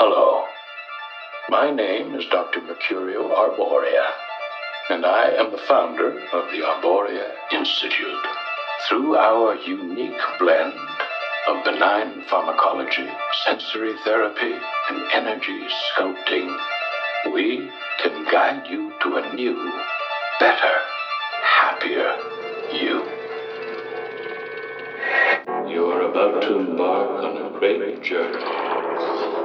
Hello. My name is Dr. Mercurio Arboria, and I am the founder of the Arboria Institute. Through our unique blend of benign pharmacology, sensory therapy, and energy sculpting, we can guide you to a new, better, happier you. You're about to embark on a great journey.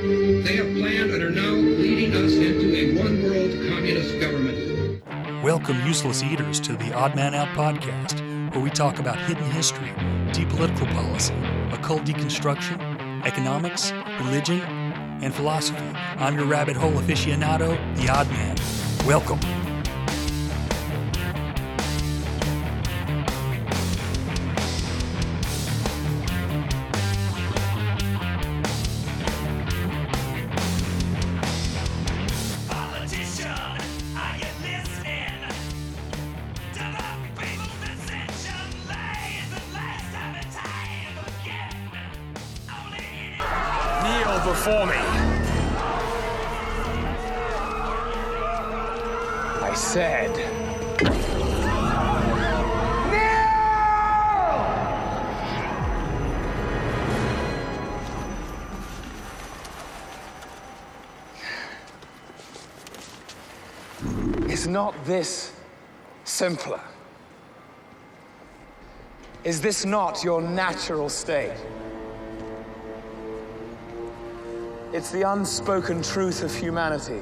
They have planned and are now leading us into a one world communist government. Welcome, useless eaters, to the Odd Man Out podcast, where we talk about hidden history, deep political policy, occult deconstruction, economics, religion, and philosophy. I'm your rabbit hole aficionado, the Odd Man. Welcome. Simpler? Is this not your natural state? It's the unspoken truth of humanity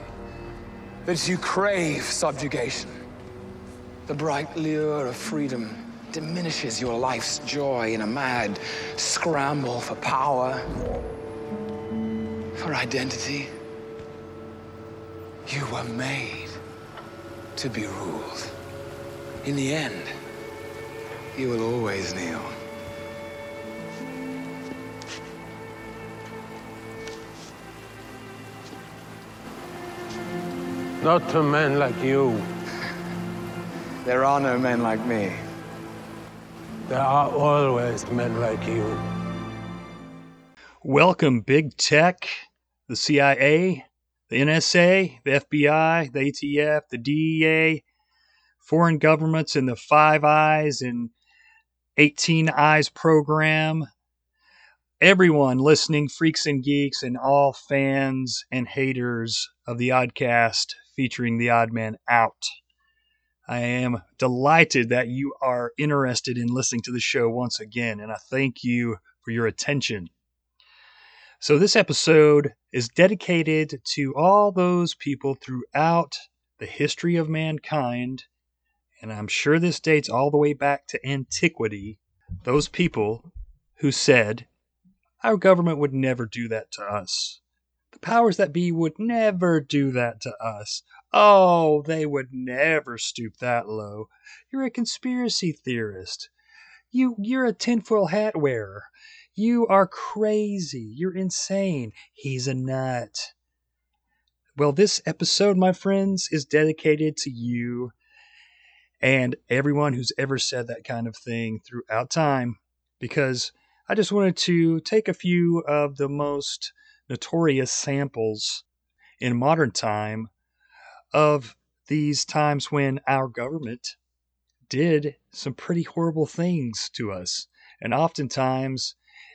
that you crave subjugation. The bright lure of freedom diminishes your life's joy in a mad scramble for power, for identity. You were made to be ruled. In the end, you will always kneel. Not to men like you. There are no men like me. There are always men like you. Welcome, big tech, the CIA, the NSA, the FBI, the ATF, the DEA, foreign governments, in the Five Eyes and 18 Eyes program. Everyone listening, freaks and geeks, and all fans and haters of the Oddcast featuring the Odd Man Out. I am delighted that you are interested in listening to the show once again, and I thank you for your attention. So, this episode is dedicated to all those people throughout the history of mankind, and I'm sure this dates all the way back to antiquity. Those people who said, Our government would never do that to us. The powers that be would never do that to us. Oh, they would never stoop that low. You're a conspiracy theorist. You, you're a tinfoil hat wearer. You are crazy. You're insane. He's a nut. Well, this episode, my friends, is dedicated to you and everyone who's ever said that kind of thing throughout time because I just wanted to take a few of the most notorious samples in modern time of these times when our government did some pretty horrible things to us. And oftentimes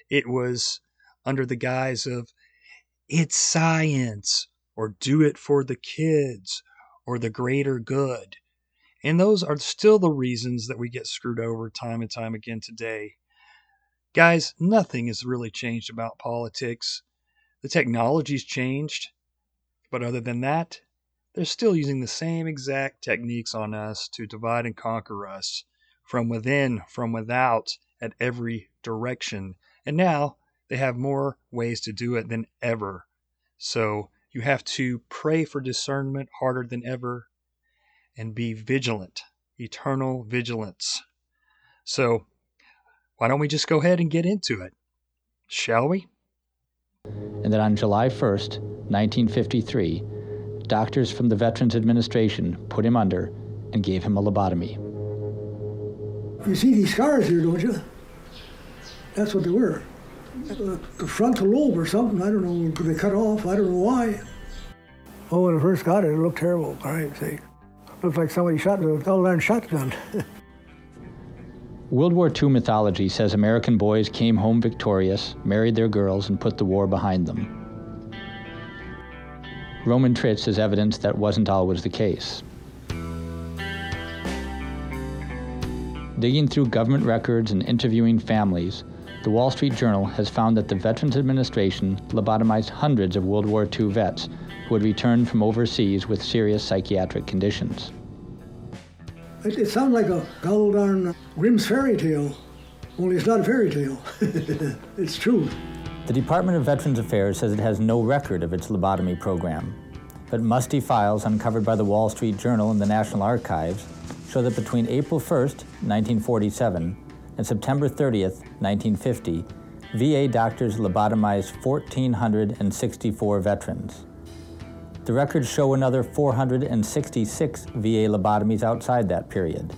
it was under the guise of it's science or do it for the kids or the greater good. And those are still the reasons that we get screwed over time and time again today. Guys, nothing has really changed about politics. The technology's changed, but other than that, they're still using the same exact techniques on us to divide and conquer us from within, from without, at every direction. And now they have more ways to do it than ever. So you have to pray for discernment harder than ever and be vigilant, eternal vigilance. So why don't we just go ahead and get into it? Shall we? And that on July 1st, 1953, doctors from the Veterans Administration put him under and gave him a lobotomy. You see these scars here, don't you? That's what they were. The frontal lobe or something, I don't know, they cut off, I don't know why. Oh, when I first got it, it looked terrible, for Christ's sake. Looked like somebody shot a darn shotgun. World War II mythology says American boys came home victorious, married their girls, and put the war behind them. Roman Tritz is evidence that wasn't always the case. Digging through government records and interviewing families, the Wall Street Journal has found that the Veterans Administration lobotomized hundreds of World War II vets who had returned from overseas with serious psychiatric conditions. It, it sounds like a gol darn Grimm's fairy tale, only it's not a fairy tale. it's true. The Department of Veterans Affairs says it has no record of its lobotomy program, but musty files uncovered by the Wall Street Journal and the National Archives show that between April 1st, 1947, and September 30th, 1950, VA doctors lobotomized 1,464 veterans. The records show another 466 VA lobotomies outside that period,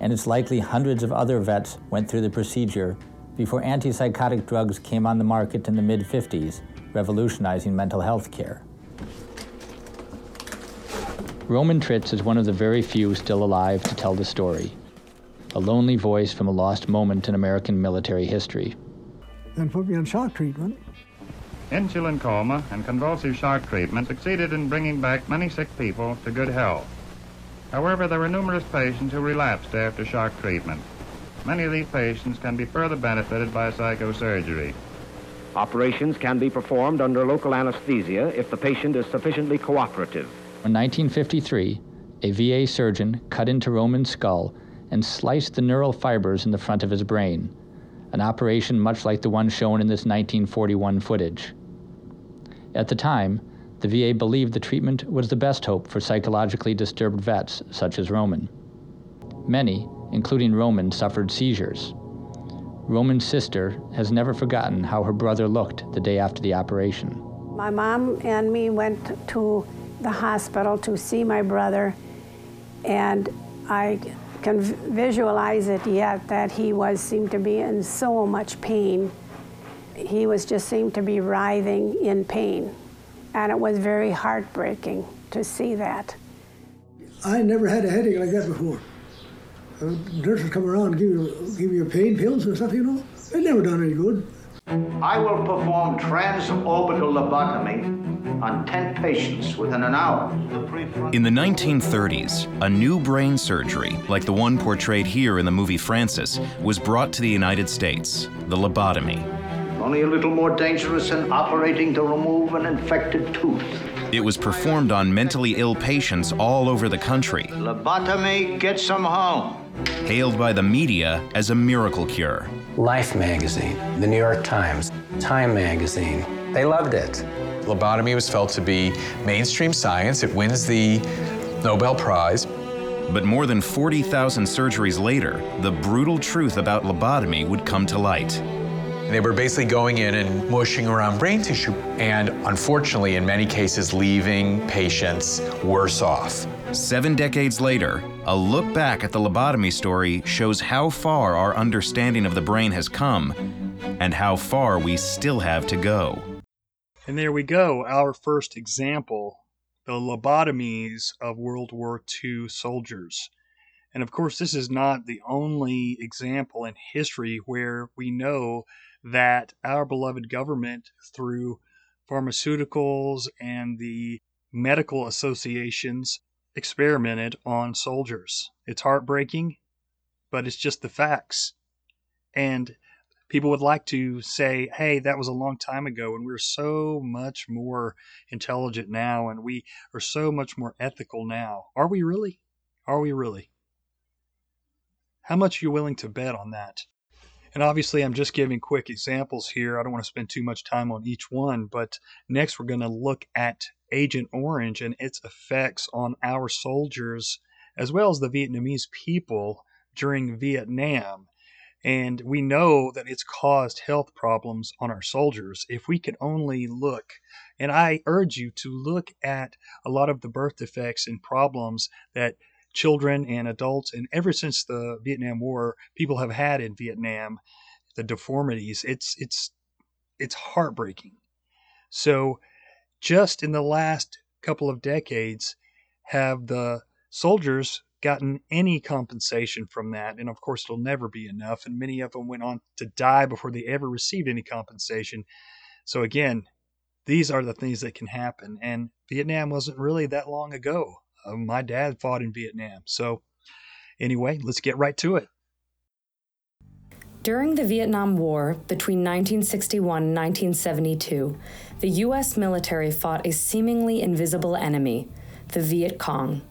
and it's likely hundreds of other vets went through the procedure before antipsychotic drugs came on the market in the mid 50s, revolutionizing mental health care. Roman Tritz is one of the very few still alive to tell the story, a lonely voice from a lost moment in American military history. Then put me on shock treatment. Insulin coma and convulsive shock treatment succeeded in bringing back many sick people to good health. However, there were numerous patients who relapsed after shock treatment. Many of these patients can be further benefited by psychosurgery. Operations can be performed under local anesthesia if the patient is sufficiently cooperative. In 1953, a VA surgeon cut into Roman's skull and sliced the neural fibers in the front of his brain, an operation much like the one shown in this 1941 footage. At the time, the VA believed the treatment was the best hope for psychologically disturbed vets such as Roman. Many, including Roman, suffered seizures. Roman's sister has never forgotten how her brother looked the day after the operation. My mom and me went to the hospital to see my brother, and I can visualize it yet that he was seemed to be in so much pain. He was just seemed to be writhing in pain, and it was very heartbreaking to see that. I never had a headache like that before. Uh, nurses come around and give you, give you pain pills and stuff, you know. It never done any good. I will perform transorbital lobotomy on 10 patients within an hour. In the 1930s, a new brain surgery, like the one portrayed here in the movie Frances, was brought to the United States the lobotomy. Only a little more dangerous than operating to remove an infected tooth. It was performed on mentally ill patients all over the country, Lobotomy gets them home. hailed by the media as a miracle cure. Life magazine, the New York Times, Time magazine. They loved it. Lobotomy was felt to be mainstream science. It wins the Nobel Prize. But more than 40,000 surgeries later, the brutal truth about lobotomy would come to light. They were basically going in and mushing around brain tissue, and unfortunately, in many cases, leaving patients worse off. Seven decades later, a look back at the lobotomy story shows how far our understanding of the brain has come and how far we still have to go. And there we go, our first example the lobotomies of World War II soldiers. And of course, this is not the only example in history where we know that our beloved government, through pharmaceuticals and the medical associations, experimented on soldiers. It's heartbreaking, but it's just the facts. And people would like to say, hey, that was a long time ago, and we're so much more intelligent now, and we are so much more ethical now. Are we really? Are we really? How much are you willing to bet on that? And obviously, I'm just giving quick examples here. I don't want to spend too much time on each one, but next we're going to look at Agent Orange and its effects on our soldiers as well as the Vietnamese people during Vietnam. And we know that it's caused health problems on our soldiers. If we could only look, and I urge you to look at a lot of the birth defects and problems that children and adults, and ever since the Vietnam War, people have had in Vietnam, the deformities. It's it's it's heartbreaking. So, just in the last couple of decades, have the soldiers gotten any compensation from that. And of course, it'll never be enough. And many of them went on to die before they ever received any compensation. So, again, these are the things that can happen. And Vietnam wasn't really that long ago. Uh, my dad fought in Vietnam. So, anyway, let's get right to it. During the Vietnam War between 1961 and 1972, the U.S. military fought a seemingly invisible enemy, the Viet Cong.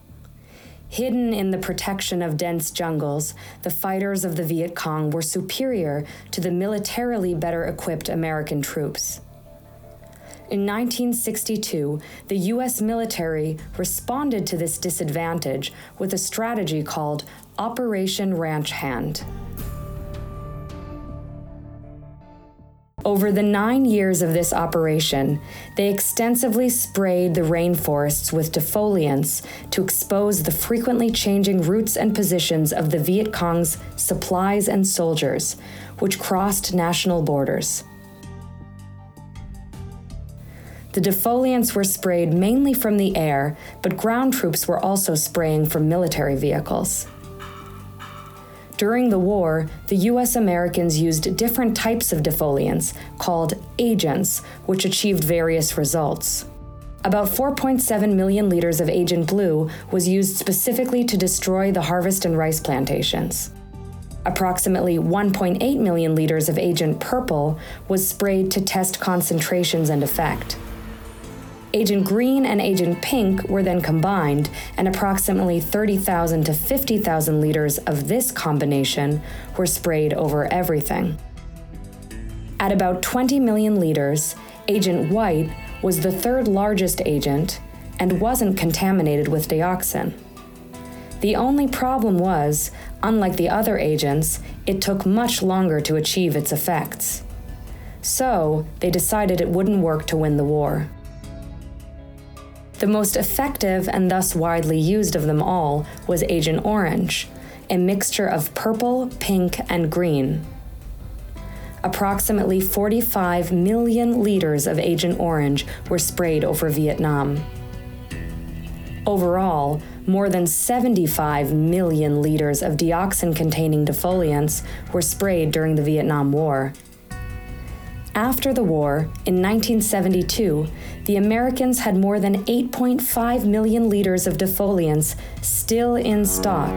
Hidden in the protection of dense jungles, the fighters of the Viet Cong were superior to the militarily better equipped American troops. In 1962, the U.S. military responded to this disadvantage with a strategy called Operation Ranch Hand. Over the nine years of this operation, they extensively sprayed the rainforests with defoliants to expose the frequently changing routes and positions of the Viet Cong's supplies and soldiers, which crossed national borders. The defoliants were sprayed mainly from the air, but ground troops were also spraying from military vehicles. During the war, the US Americans used different types of defoliants, called agents, which achieved various results. About 4.7 million liters of Agent Blue was used specifically to destroy the harvest and rice plantations. Approximately 1.8 million liters of Agent Purple was sprayed to test concentrations and effect. Agent Green and Agent Pink were then combined, and approximately 30,000 to 50,000 liters of this combination were sprayed over everything. At about 20 million liters, Agent White was the third largest agent and wasn't contaminated with dioxin. The only problem was, unlike the other agents, it took much longer to achieve its effects. So, they decided it wouldn't work to win the war. The most effective and thus widely used of them all was Agent Orange, a mixture of purple, pink, and green. Approximately 45 million liters of Agent Orange were sprayed over Vietnam. Overall, more than 75 million liters of dioxin containing defoliants were sprayed during the Vietnam War. After the war, in 1972, the Americans had more than 8.5 million liters of defoliants still in stock.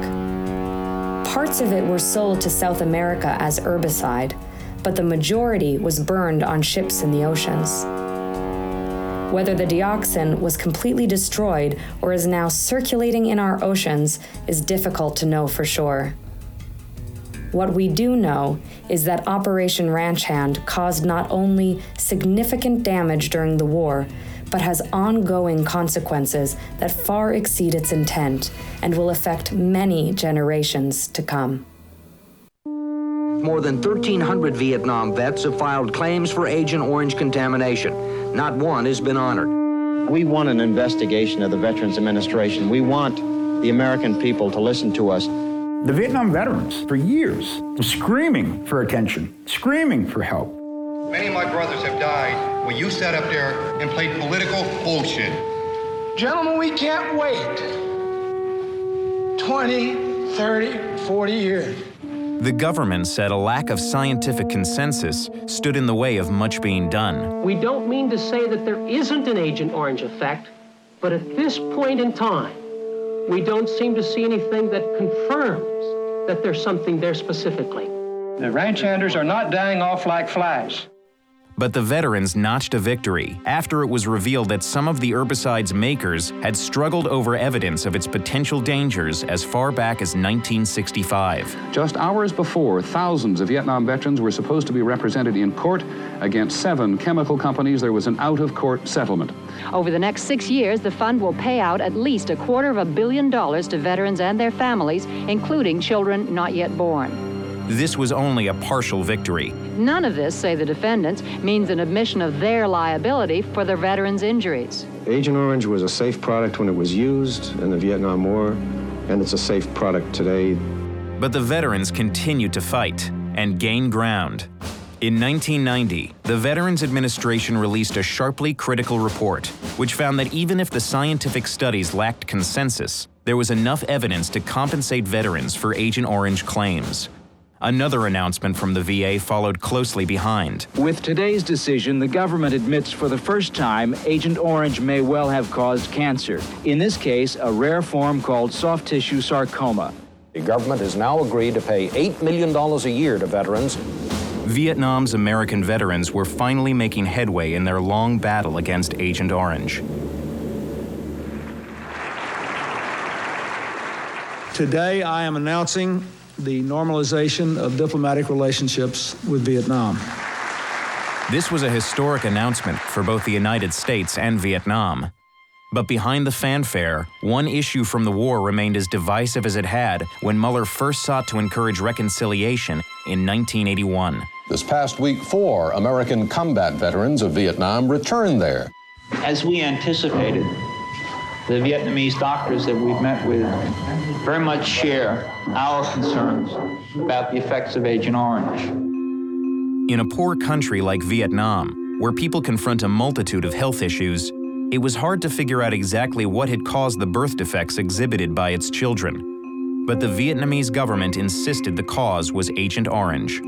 Parts of it were sold to South America as herbicide, but the majority was burned on ships in the oceans. Whether the dioxin was completely destroyed or is now circulating in our oceans is difficult to know for sure. What we do know is that Operation Ranch Hand caused not only significant damage during the war, but has ongoing consequences that far exceed its intent and will affect many generations to come. More than 1,300 Vietnam vets have filed claims for Agent Orange contamination. Not one has been honored. We want an investigation of the Veterans Administration. We want the American people to listen to us. The Vietnam veterans, for years, were screaming for attention, screaming for help. Many of my brothers have died when you sat up there and played political bullshit. Gentlemen, we can't wait 20, 30, 40 years. The government said a lack of scientific consensus stood in the way of much being done. We don't mean to say that there isn't an Agent Orange effect, but at this point in time, we don't seem to see anything that confirms that there's something there specifically. The ranch handers are not dying off like flies. But the veterans notched a victory after it was revealed that some of the herbicide's makers had struggled over evidence of its potential dangers as far back as 1965. Just hours before, thousands of Vietnam veterans were supposed to be represented in court against seven chemical companies. There was an out of court settlement. Over the next six years, the fund will pay out at least a quarter of a billion dollars to veterans and their families, including children not yet born. This was only a partial victory. None of this, say the defendants, means an admission of their liability for their veterans' injuries. Agent Orange was a safe product when it was used in the Vietnam War, and it's a safe product today. But the veterans continued to fight and gain ground. In 1990, the Veterans Administration released a sharply critical report, which found that even if the scientific studies lacked consensus, there was enough evidence to compensate veterans for Agent Orange claims. Another announcement from the VA followed closely behind. With today's decision, the government admits for the first time Agent Orange may well have caused cancer. In this case, a rare form called soft tissue sarcoma. The government has now agreed to pay $8 million a year to veterans. Vietnam's American veterans were finally making headway in their long battle against Agent Orange. Today, I am announcing the normalization of diplomatic relationships with Vietnam. This was a historic announcement for both the United States and Vietnam. But behind the fanfare, one issue from the war remained as divisive as it had when Muller first sought to encourage reconciliation in 1981. This past week, four American combat veterans of Vietnam returned there. As we anticipated, the Vietnamese doctors that we've met with very much share our concerns about the effects of Agent Orange. In a poor country like Vietnam, where people confront a multitude of health issues, it was hard to figure out exactly what had caused the birth defects exhibited by its children. But the Vietnamese government insisted the cause was Agent Orange.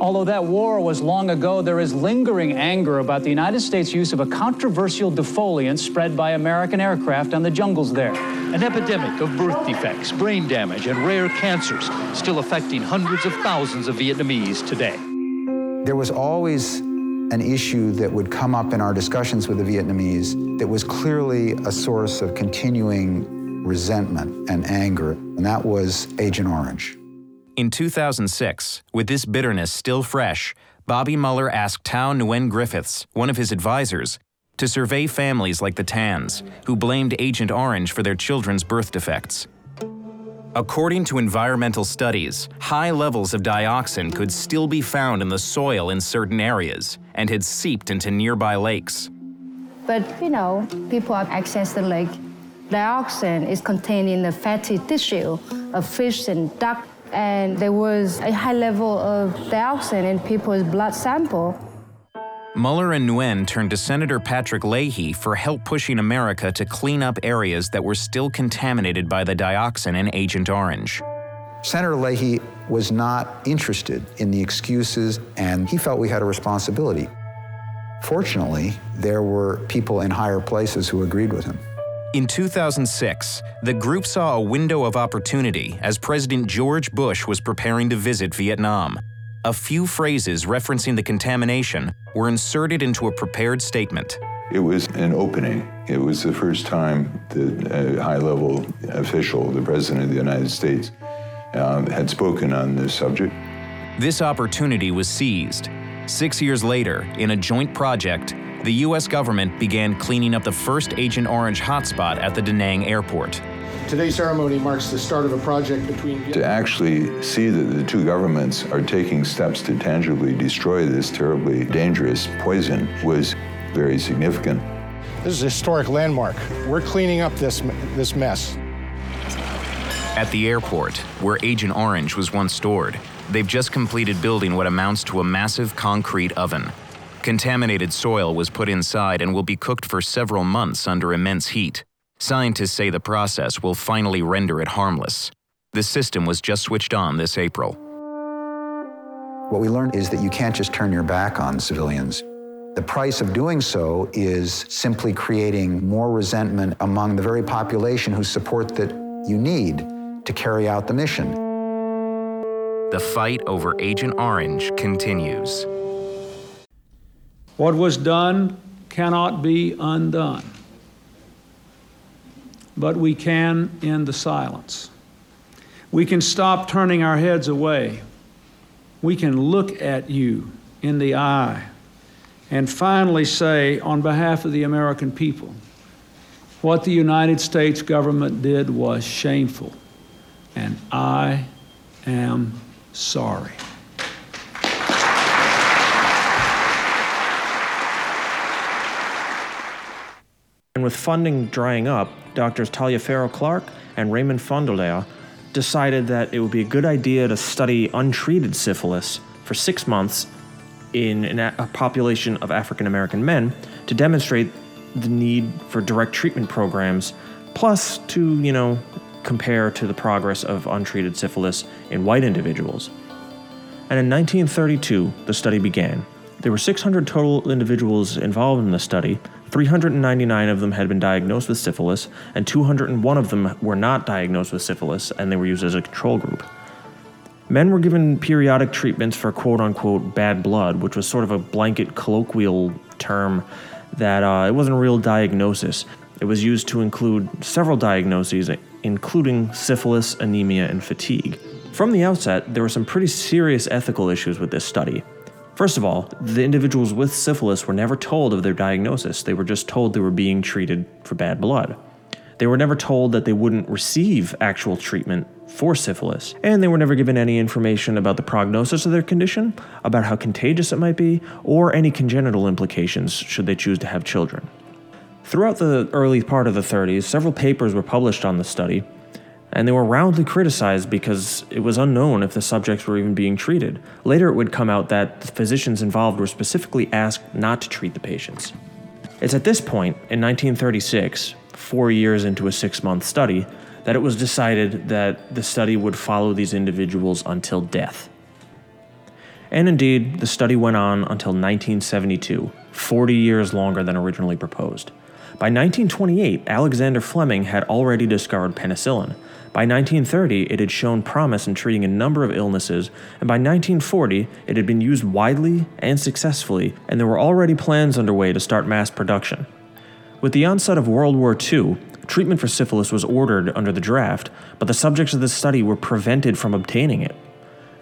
Although that war was long ago, there is lingering anger about the United States' use of a controversial defoliant spread by American aircraft on the jungles there. An epidemic of birth defects, brain damage, and rare cancers still affecting hundreds of thousands of Vietnamese today. There was always an issue that would come up in our discussions with the Vietnamese that was clearly a source of continuing resentment and anger, and that was Agent Orange. In 2006, with this bitterness still fresh, Bobby Muller asked Tao Nguyen Griffiths, one of his advisors, to survey families like the Tans, who blamed Agent Orange for their children's birth defects. According to environmental studies, high levels of dioxin could still be found in the soil in certain areas and had seeped into nearby lakes. But, you know, people have access to the lake. Dioxin is contained in the fatty tissue of fish and duck and there was a high level of dioxin in people's blood sample. Muller and Nguyen turned to Senator Patrick Leahy for help pushing America to clean up areas that were still contaminated by the dioxin in Agent Orange. Senator Leahy was not interested in the excuses, and he felt we had a responsibility. Fortunately, there were people in higher places who agreed with him. In 2006, the group saw a window of opportunity as President George Bush was preparing to visit Vietnam. A few phrases referencing the contamination were inserted into a prepared statement. It was an opening. It was the first time that a high level official, the President of the United States, um, had spoken on this subject. This opportunity was seized. Six years later, in a joint project, the U.S. government began cleaning up the first Agent Orange hotspot at the Da Nang airport. Today's ceremony marks the start of a project between. To actually see that the two governments are taking steps to tangibly destroy this terribly dangerous poison was very significant. This is a historic landmark. We're cleaning up this, this mess. At the airport, where Agent Orange was once stored, they've just completed building what amounts to a massive concrete oven. Contaminated soil was put inside and will be cooked for several months under immense heat. Scientists say the process will finally render it harmless. The system was just switched on this April. What we learned is that you can't just turn your back on civilians. The price of doing so is simply creating more resentment among the very population whose support that you need to carry out the mission. The fight over Agent Orange continues. What was done cannot be undone. But we can end the silence. We can stop turning our heads away. We can look at you in the eye and finally say, on behalf of the American people, what the United States government did was shameful, and I am sorry. And with funding drying up, doctors Taliaferro Clark and Raymond Vonderlehr decided that it would be a good idea to study untreated syphilis for six months in a population of African American men to demonstrate the need for direct treatment programs, plus to, you know, compare to the progress of untreated syphilis in white individuals. And in 1932, the study began. There were 600 total individuals involved in the study. 399 of them had been diagnosed with syphilis, and 201 of them were not diagnosed with syphilis, and they were used as a control group. Men were given periodic treatments for quote unquote bad blood, which was sort of a blanket colloquial term that uh, it wasn't a real diagnosis. It was used to include several diagnoses, including syphilis, anemia, and fatigue. From the outset, there were some pretty serious ethical issues with this study. First of all, the individuals with syphilis were never told of their diagnosis, they were just told they were being treated for bad blood. They were never told that they wouldn't receive actual treatment for syphilis, and they were never given any information about the prognosis of their condition, about how contagious it might be, or any congenital implications should they choose to have children. Throughout the early part of the 30s, several papers were published on the study, and they were roundly criticized because it was unknown if the subjects were even being treated. Later, it would come out that the physicians involved were specifically asked not to treat the patients. It's at this point, in 1936, four years into a six month study, that it was decided that the study would follow these individuals until death. And indeed, the study went on until 1972, 40 years longer than originally proposed. By 1928, Alexander Fleming had already discovered penicillin. By 1930, it had shown promise in treating a number of illnesses, and by 1940, it had been used widely and successfully, and there were already plans underway to start mass production. With the onset of World War II, treatment for syphilis was ordered under the draft, but the subjects of this study were prevented from obtaining it.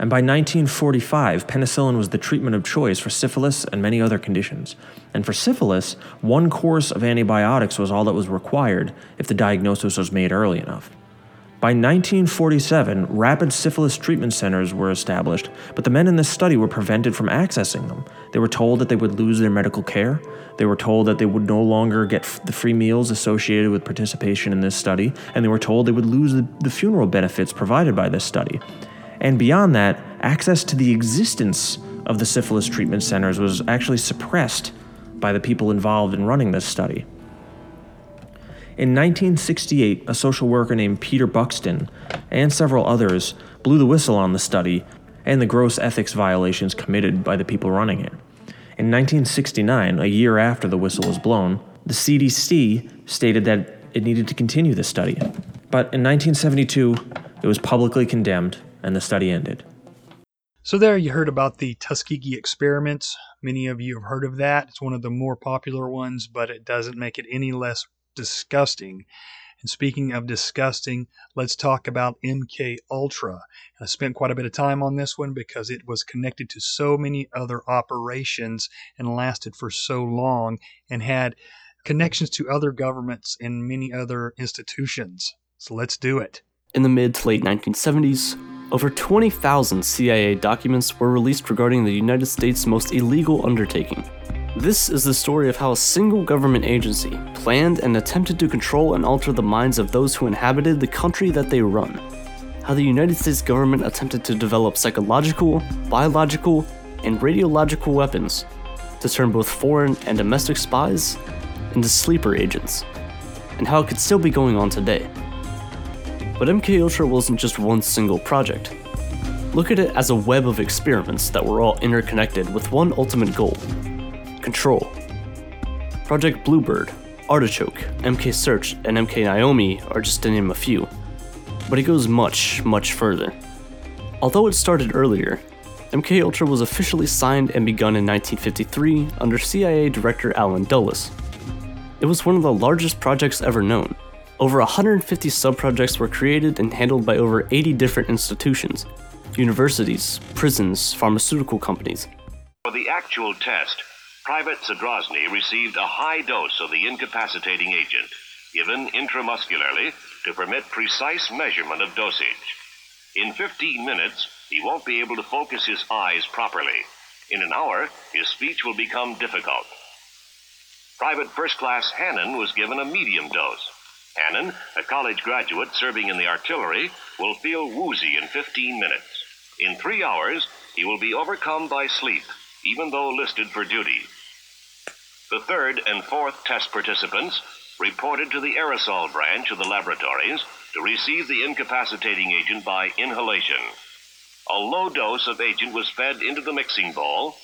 And by 1945, penicillin was the treatment of choice for syphilis and many other conditions. And for syphilis, one course of antibiotics was all that was required if the diagnosis was made early enough. By 1947, rapid syphilis treatment centers were established, but the men in this study were prevented from accessing them. They were told that they would lose their medical care. They were told that they would no longer get f- the free meals associated with participation in this study, and they were told they would lose the, the funeral benefits provided by this study. And beyond that, access to the existence of the syphilis treatment centers was actually suppressed by the people involved in running this study. In 1968, a social worker named Peter Buxton and several others blew the whistle on the study and the gross ethics violations committed by the people running it. In 1969, a year after the whistle was blown, the CDC stated that it needed to continue the study. But in 1972, it was publicly condemned and the study ended. So, there you heard about the Tuskegee experiments. Many of you have heard of that. It's one of the more popular ones, but it doesn't make it any less disgusting. And speaking of disgusting, let's talk about MK Ultra. I spent quite a bit of time on this one because it was connected to so many other operations and lasted for so long and had connections to other governments and many other institutions. So let's do it. In the mid to late 1970s, over 20,000 CIA documents were released regarding the United States' most illegal undertaking this is the story of how a single government agency planned and attempted to control and alter the minds of those who inhabited the country that they run. How the United States government attempted to develop psychological, biological, and radiological weapons to turn both foreign and domestic spies into sleeper agents, and how it could still be going on today. But MK Ultra wasn't just one single project. Look at it as a web of experiments that were all interconnected with one ultimate goal Control. Project Bluebird, Artichoke, MK Search, and MK Naomi are just to name a few. But it goes much, much further. Although it started earlier, MK Ultra was officially signed and begun in 1953 under CIA Director Allen Dulles. It was one of the largest projects ever known. Over 150 subprojects were created and handled by over 80 different institutions universities, prisons, pharmaceutical companies. For the actual test, Private Zadrozny received a high dose of the incapacitating agent, given intramuscularly to permit precise measurement of dosage. In 15 minutes, he won't be able to focus his eyes properly. In an hour, his speech will become difficult. Private First Class Hannon was given a medium dose. Hannon, a college graduate serving in the artillery, will feel woozy in 15 minutes. In three hours, he will be overcome by sleep, even though listed for duty. The third and fourth test participants reported to the aerosol branch of the laboratories to receive the incapacitating agent by inhalation. A low dose of agent was fed into the mixing bowl,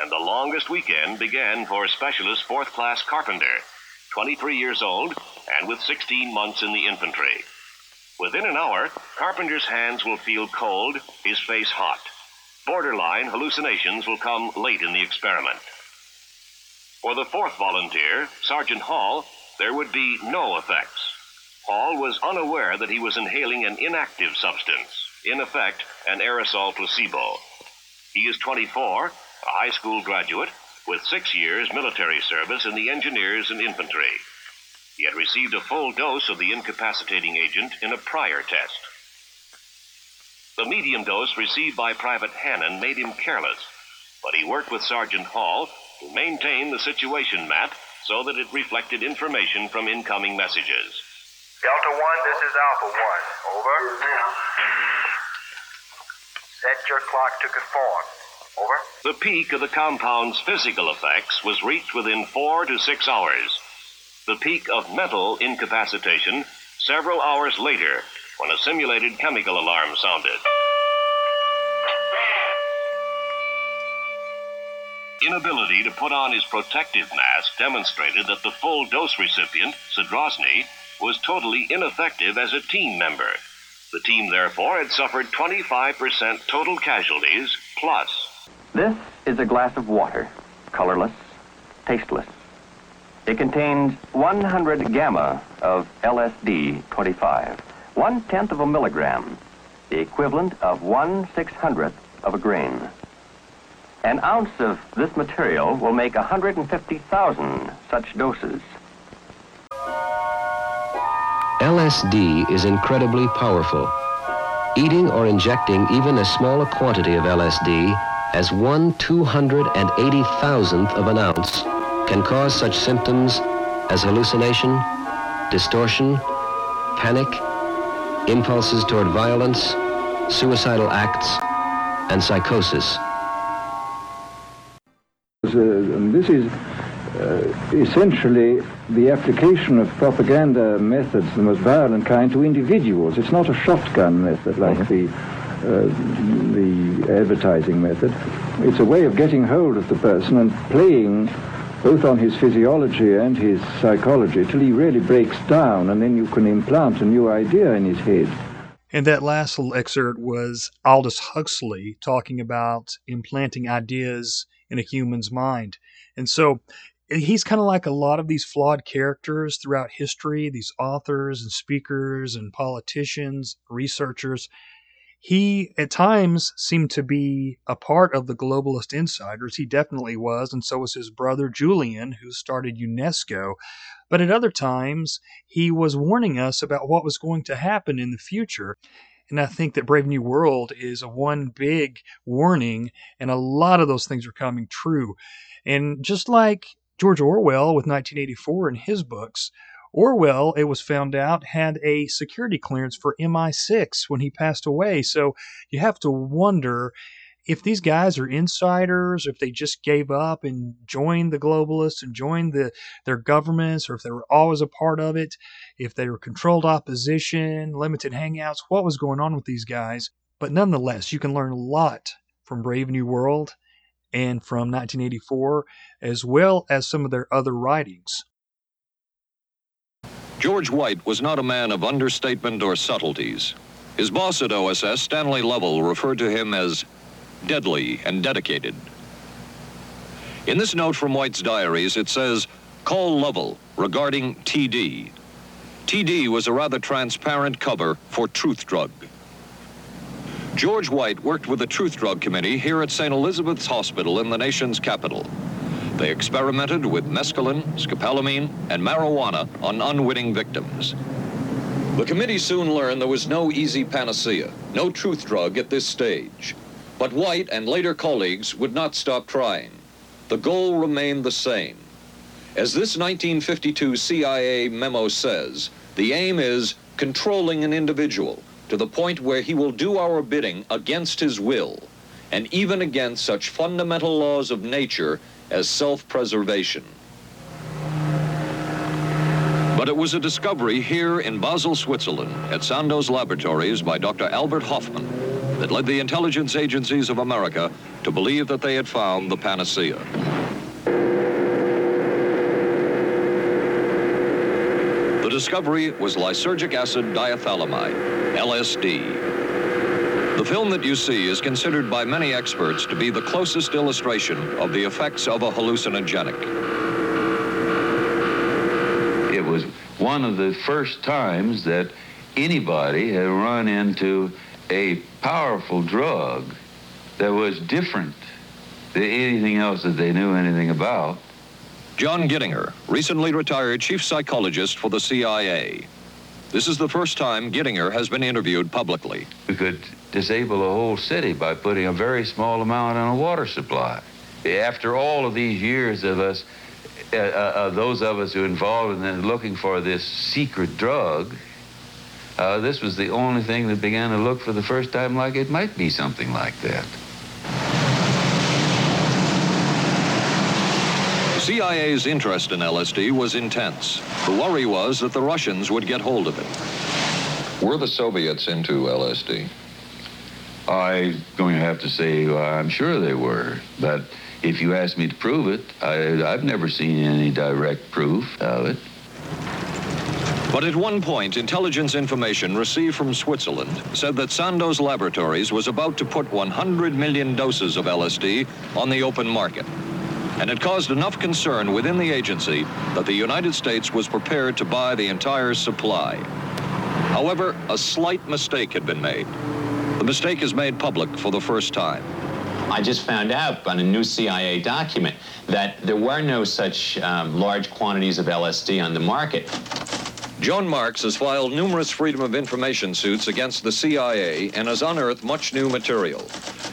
and the longest weekend began for specialist fourth class carpenter, 23 years old and with 16 months in the infantry. Within an hour, Carpenter's hands will feel cold, his face hot. Borderline hallucinations will come late in the experiment. For the fourth volunteer, Sergeant Hall, there would be no effects. Hall was unaware that he was inhaling an inactive substance, in effect, an aerosol placebo. He is 24, a high school graduate, with six years military service in the engineers and infantry. He had received a full dose of the incapacitating agent in a prior test. The medium dose received by Private Hannon made him careless, but he worked with Sergeant Hall to maintain the situation map so that it reflected information from incoming messages. Delta 1, this is Alpha 1. Over. Set your clock to conform. Over. The peak of the compound's physical effects was reached within four to six hours. The peak of mental incapacitation several hours later when a simulated chemical alarm sounded. Inability to put on his protective mask demonstrated that the full dose recipient, Zadrozny, was totally ineffective as a team member. The team, therefore, had suffered 25% total casualties plus. This is a glass of water, colorless, tasteless. It contains 100 gamma of LSD 25, one tenth of a milligram, the equivalent of one six hundredth of a grain. An ounce of this material will make 150,000 such doses. LSD is incredibly powerful. Eating or injecting even as small a quantity of LSD as one two hundred and eighty thousandth of an ounce can cause such symptoms as hallucination, distortion, panic, impulses toward violence, suicidal acts, and psychosis. Uh, this is uh, essentially the application of propaganda methods, the most violent kind, to individuals. It's not a shotgun method like the uh, the advertising method. It's a way of getting hold of the person and playing both on his physiology and his psychology till he really breaks down, and then you can implant a new idea in his head. And that last little excerpt was Aldous Huxley talking about implanting ideas in a human's mind. And so he's kind of like a lot of these flawed characters throughout history, these authors and speakers and politicians, researchers. He at times seemed to be a part of the globalist insiders. He definitely was, and so was his brother Julian, who started UNESCO. But at other times, he was warning us about what was going to happen in the future. And I think that Brave New World is a one big warning, and a lot of those things are coming true. And just like George Orwell with 1984 in his books, Orwell, it was found out, had a security clearance for MI6 when he passed away. So you have to wonder if these guys are insiders, if they just gave up and joined the globalists and joined the, their governments, or if they were always a part of it, if they were controlled opposition, limited hangouts, what was going on with these guys. But nonetheless, you can learn a lot from Brave New World and from 1984, as well as some of their other writings. George White was not a man of understatement or subtleties. His boss at OSS, Stanley Lovell, referred to him as deadly, and dedicated. In this note from White's diaries, it says, Call Lovell regarding TD. TD was a rather transparent cover for Truth Drug. George White worked with the Truth Drug Committee here at St. Elizabeth's Hospital in the nation's capital. They experimented with mescaline, scopolamine, and marijuana on unwitting victims. The committee soon learned there was no easy panacea, no truth drug at this stage. But White and later colleagues would not stop trying. The goal remained the same. As this 1952 CIA memo says, the aim is controlling an individual to the point where he will do our bidding against his will, and even against such fundamental laws of nature as self-preservation. But it was a discovery here in Basel, Switzerland, at Sandoz Laboratories by Dr. Albert Hofmann that led the intelligence agencies of America to believe that they had found the panacea. The discovery was lysergic acid diethylamide, LSD. The film that you see is considered by many experts to be the closest illustration of the effects of a hallucinogenic. It was one of the first times that anybody had run into a powerful drug that was different than anything else that they knew anything about. John Gittinger, recently retired chief psychologist for the CIA. This is the first time Gittinger has been interviewed publicly. We could disable a whole city by putting a very small amount on a water supply. After all of these years of us uh, uh, uh, those of us who are involved in looking for this secret drug, uh, this was the only thing that began to look for the first time like it might be something like that. CIA's interest in LSD was intense. The worry was that the Russians would get hold of it. Were the Soviets into LSD? I'm going to have to say uh, I'm sure they were, but if you ask me to prove it, I, I've never seen any direct proof of it. But at one point, intelligence information received from Switzerland said that Sandoz Laboratories was about to put 100 million doses of LSD on the open market. And it caused enough concern within the agency that the United States was prepared to buy the entire supply. However, a slight mistake had been made. The mistake is made public for the first time. I just found out on a new CIA document that there were no such um, large quantities of LSD on the market. John Marks has filed numerous Freedom of Information suits against the CIA and has unearthed much new material.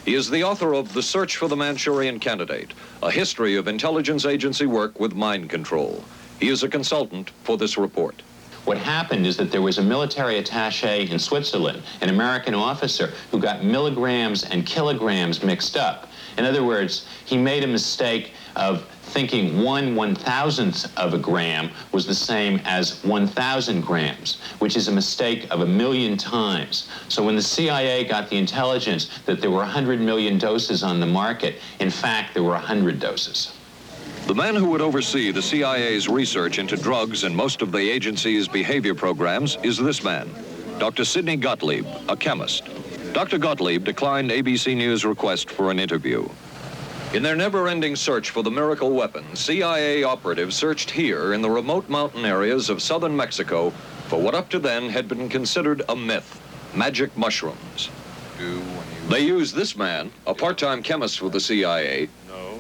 He is the author of The Search for the Manchurian Candidate, a history of intelligence agency work with mind control. He is a consultant for this report. What happened is that there was a military attache in Switzerland, an American officer, who got milligrams and kilograms mixed up. In other words, he made a mistake of thinking one one thousandth of a gram was the same as 1,000 grams, which is a mistake of a million times. So when the CIA got the intelligence that there were 100 million doses on the market, in fact, there were 100 doses. The man who would oversee the CIA's research into drugs and most of the agency's behavior programs is this man, Dr. Sidney Gottlieb, a chemist. Dr. Gottlieb declined ABC News' request for an interview. In their never-ending search for the miracle weapon, CIA operatives searched here in the remote mountain areas of southern Mexico for what up to then had been considered a myth, magic mushrooms. They used this man, a part-time chemist for the CIA,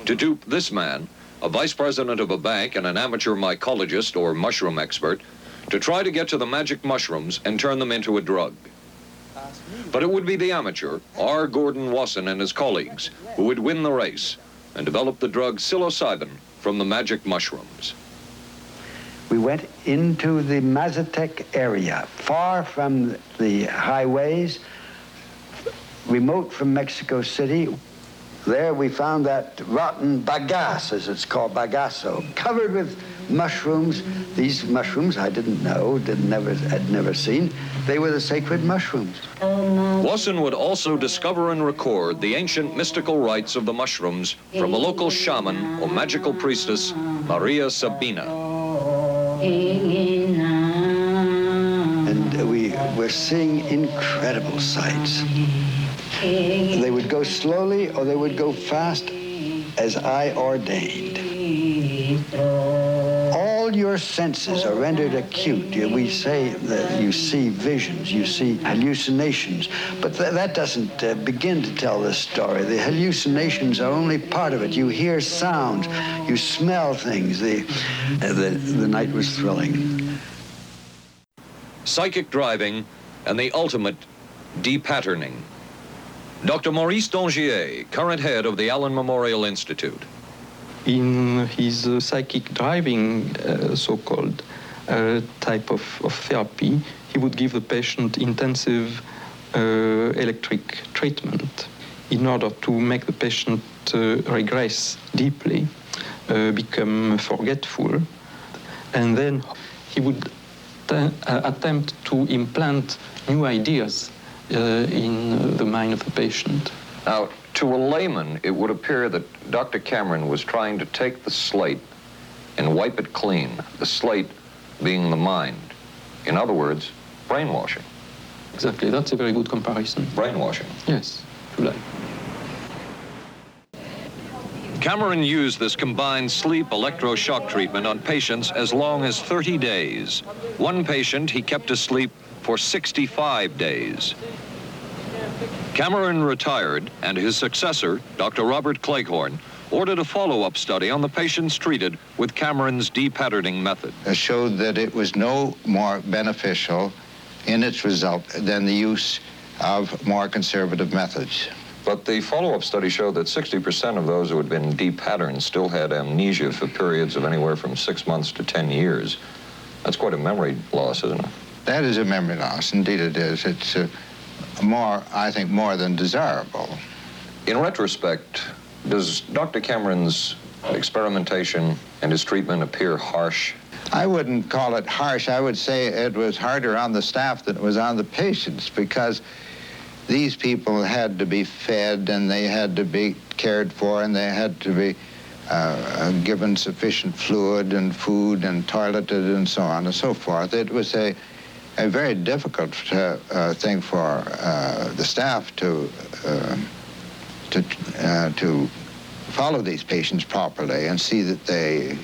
to dupe this man, a vice president of a bank and an amateur mycologist or mushroom expert, to try to get to the magic mushrooms and turn them into a drug. But it would be the amateur, R. Gordon Wasson and his colleagues, who would win the race and develop the drug psilocybin from the magic mushrooms. We went into the Mazatec area, far from the highways, remote from Mexico City. There we found that rotten bagasse, as it's called, bagasso, covered with mushrooms. These mushrooms I didn't know, didn't never had never seen. They were the sacred mushrooms. Wasson would also discover and record the ancient mystical rites of the mushrooms from a local shaman or magical priestess, Maria Sabina. And we were seeing incredible sights. They would go slowly or they would go fast as I ordained. All your senses are rendered acute. We say that you see visions, you see hallucinations, but th- that doesn't uh, begin to tell the story. The hallucinations are only part of it. You hear sounds, you smell things. The, uh, the, the night was thrilling. Psychic driving and the ultimate depatterning. Dr. Maurice Dongier, current head of the Allen Memorial Institute. in his uh, psychic driving, uh, so-called uh, type of, of therapy, he would give the patient intensive uh, electric treatment in order to make the patient uh, regress deeply, uh, become forgetful, and then he would attempt to implant new ideas Uh, in uh, the mind of the patient. Now, to a layman, it would appear that Dr. Cameron was trying to take the slate and wipe it clean, the slate being the mind. In other words, brainwashing. Exactly, that's a very good comparison. Brainwashing. Yes, if you like. Cameron used this combined sleep electroshock treatment on patients as long as 30 days. One patient he kept asleep for 65 days. Cameron retired, and his successor, Dr. Robert Cleghorn, ordered a follow-up study on the patients treated with Cameron's depatterning method. It showed that it was no more beneficial in its result than the use of more conservative methods. But the follow-up study showed that 60% of those who had been depatterned still had amnesia for periods of anywhere from six months to 10 years. That's quite a memory loss, isn't it? That is a memory loss. Indeed, it is. It's uh, more, I think, more than desirable. In retrospect, does Dr. Cameron's experimentation and his treatment appear harsh? I wouldn't call it harsh. I would say it was harder on the staff than it was on the patients because these people had to be fed and they had to be cared for and they had to be uh, given sufficient fluid and food and toileted and so on and so forth. It was a, a very difficult uh, uh, thing for uh, the staff to uh, to to follow these patients properly and see that they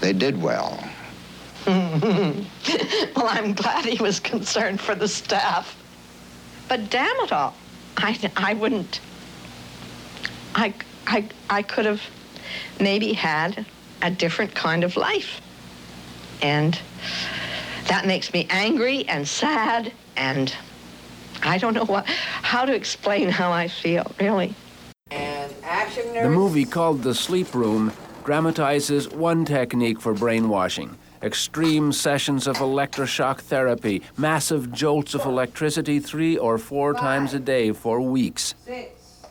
they did well. well, I'm glad he was concerned for the staff. But damn it all, I, I wouldn't. I, I, I could have maybe had a different kind of life. And that makes me angry and sad and I don't know what, how to explain how I feel, really. The movie called The Sleep Room dramatizes one technique for brainwashing extreme sessions of electroshock therapy, massive jolts of electricity three or four times a day for weeks. Six.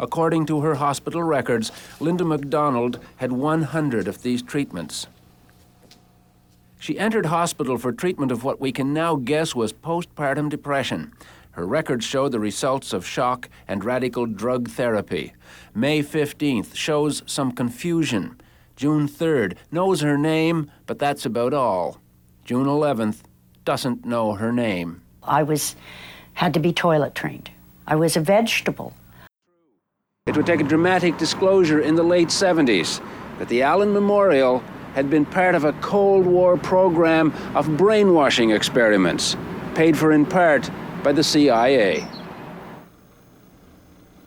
According to her hospital records, Linda McDonald had 100 of these treatments. She entered hospital for treatment of what we can now guess was postpartum depression. Her records show the results of shock and radical drug therapy. May 15th shows some confusion. June 3rd knows her name, but that's about all. June 11th doesn't know her name. I was had to be toilet trained. I was a vegetable. It would take a dramatic disclosure in the late 70s that the Allen Memorial had been part of a Cold War program of brainwashing experiments, paid for in part by the CIA.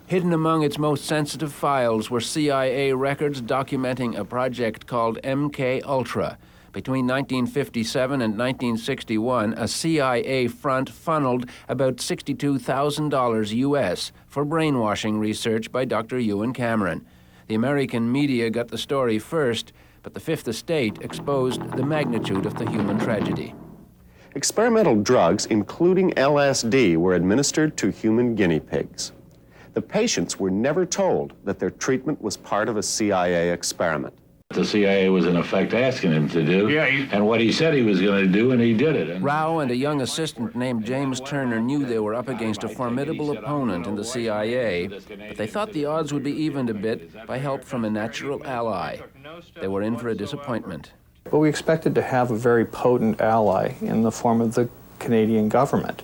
Hidden among its most sensitive files were CIA records documenting a project called MK Ultra. Between 1957 and 1961, a CIA front funneled about $62,000 US for brainwashing research by Dr. Ewen Cameron. The American media got the story first, but the Fifth Estate exposed the magnitude of the human tragedy. Experimental drugs, including LSD, were administered to human guinea pigs. The patients were never told that their treatment was part of a CIA experiment. The CIA was in effect asking him to do, yeah, he... and what he said he was going to do, and he did it. And... Rauh and a young assistant named James Turner knew they were up against a formidable opponent in the CIA, but they thought the odds would be evened a bit by help from a natural ally. They were in for a disappointment. But we expected to have a very potent ally in the form of the Canadian government.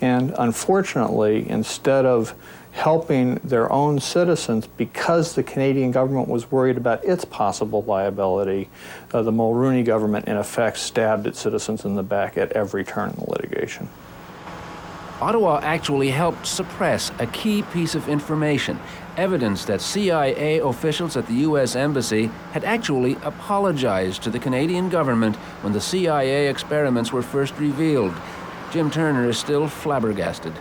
And unfortunately, instead of helping their own citizens because the Canadian government was worried about its possible liability, uh, the Mulroney government, in effect, stabbed its citizens in the back at every turn in the litigation. Ottawa actually helped suppress a key piece of information, evidence that CIA officials at the U.S. Embassy had actually apologized to the Canadian government when the CIA experiments were first revealed. Jim Turner is still flabbergasted.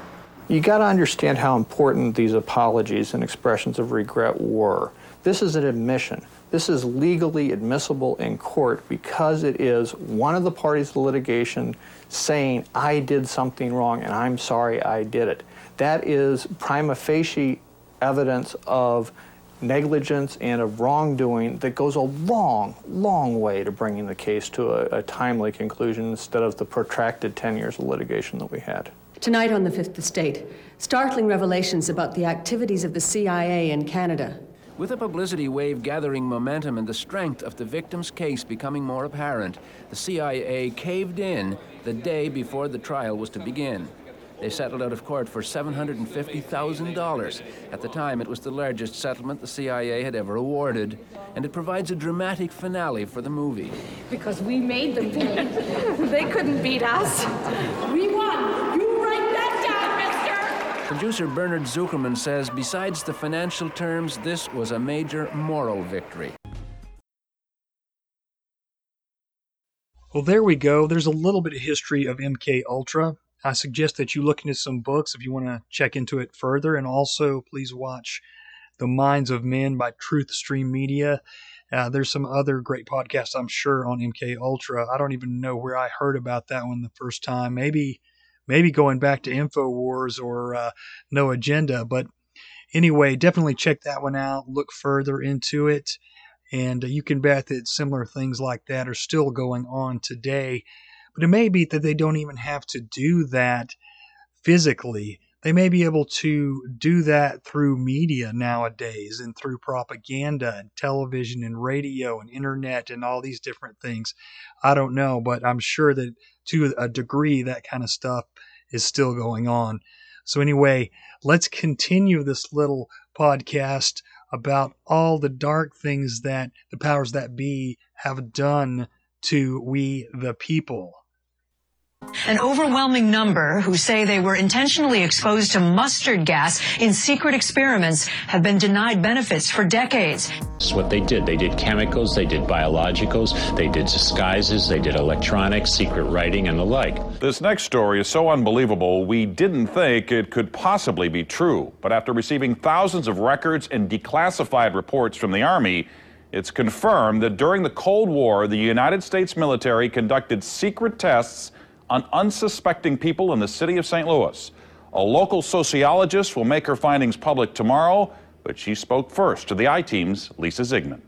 You got to understand how important these apologies and expressions of regret were. This is an admission. This is legally admissible in court because it is one of the parties to litigation saying, I did something wrong and I'm sorry I did it. That is prima facie evidence of negligence and of wrongdoing that goes a long, long way to bringing the case to a, a timely conclusion instead of the protracted 10 years of litigation that we had. Tonight on the Fifth Estate, startling revelations about the activities of the CIA in Canada. With a publicity wave gathering momentum and the strength of the victim's case becoming more apparent, the CIA caved in the day before the trial was to begin. They settled out of court for $750,000. At the time, it was the largest settlement the CIA had ever awarded, and it provides a dramatic finale for the movie. Because we made them pay. they couldn't beat us. We won. You write that down, mister. Producer Bernard Zuckerman says besides the financial terms, this was a major moral victory. Well, there we go. There's a little bit of history of MK Ultra. I suggest that you look into some books if you want to check into it further, and also please watch The Minds of Men by Truth Stream Media. Uh, there's some other great podcasts, I'm sure, on MK Ultra. I don't even know where I heard about that one the first time. Maybe, maybe going back to Infowars or uh, No Agenda. But anyway, definitely check that one out. Look further into it, and you can bet that similar things like that are still going on today. But it may be that they don't even have to do that physically. They may be able to do that through media nowadays and through propaganda and television and radio and internet and all these different things. I don't know, but I'm sure that to a degree that kind of stuff is still going on. So, anyway, let's continue this little podcast about all the dark things that the powers that be have done to we the people. An overwhelming number who say they were intentionally exposed to mustard gas in secret experiments have been denied benefits for decades. It's what they did. They did chemicals, they did biologicals, they did disguises, they did electronics, secret writing, and the like. This next story is so unbelievable, we didn't think it could possibly be true. But after receiving thousands of records and declassified reports from the Army, it's confirmed that during the Cold War, the United States military conducted secret tests on unsuspecting people in the city of St. Louis. A local sociologist will make her findings public tomorrow, but she spoke first to the I Team's Leisa Zigman.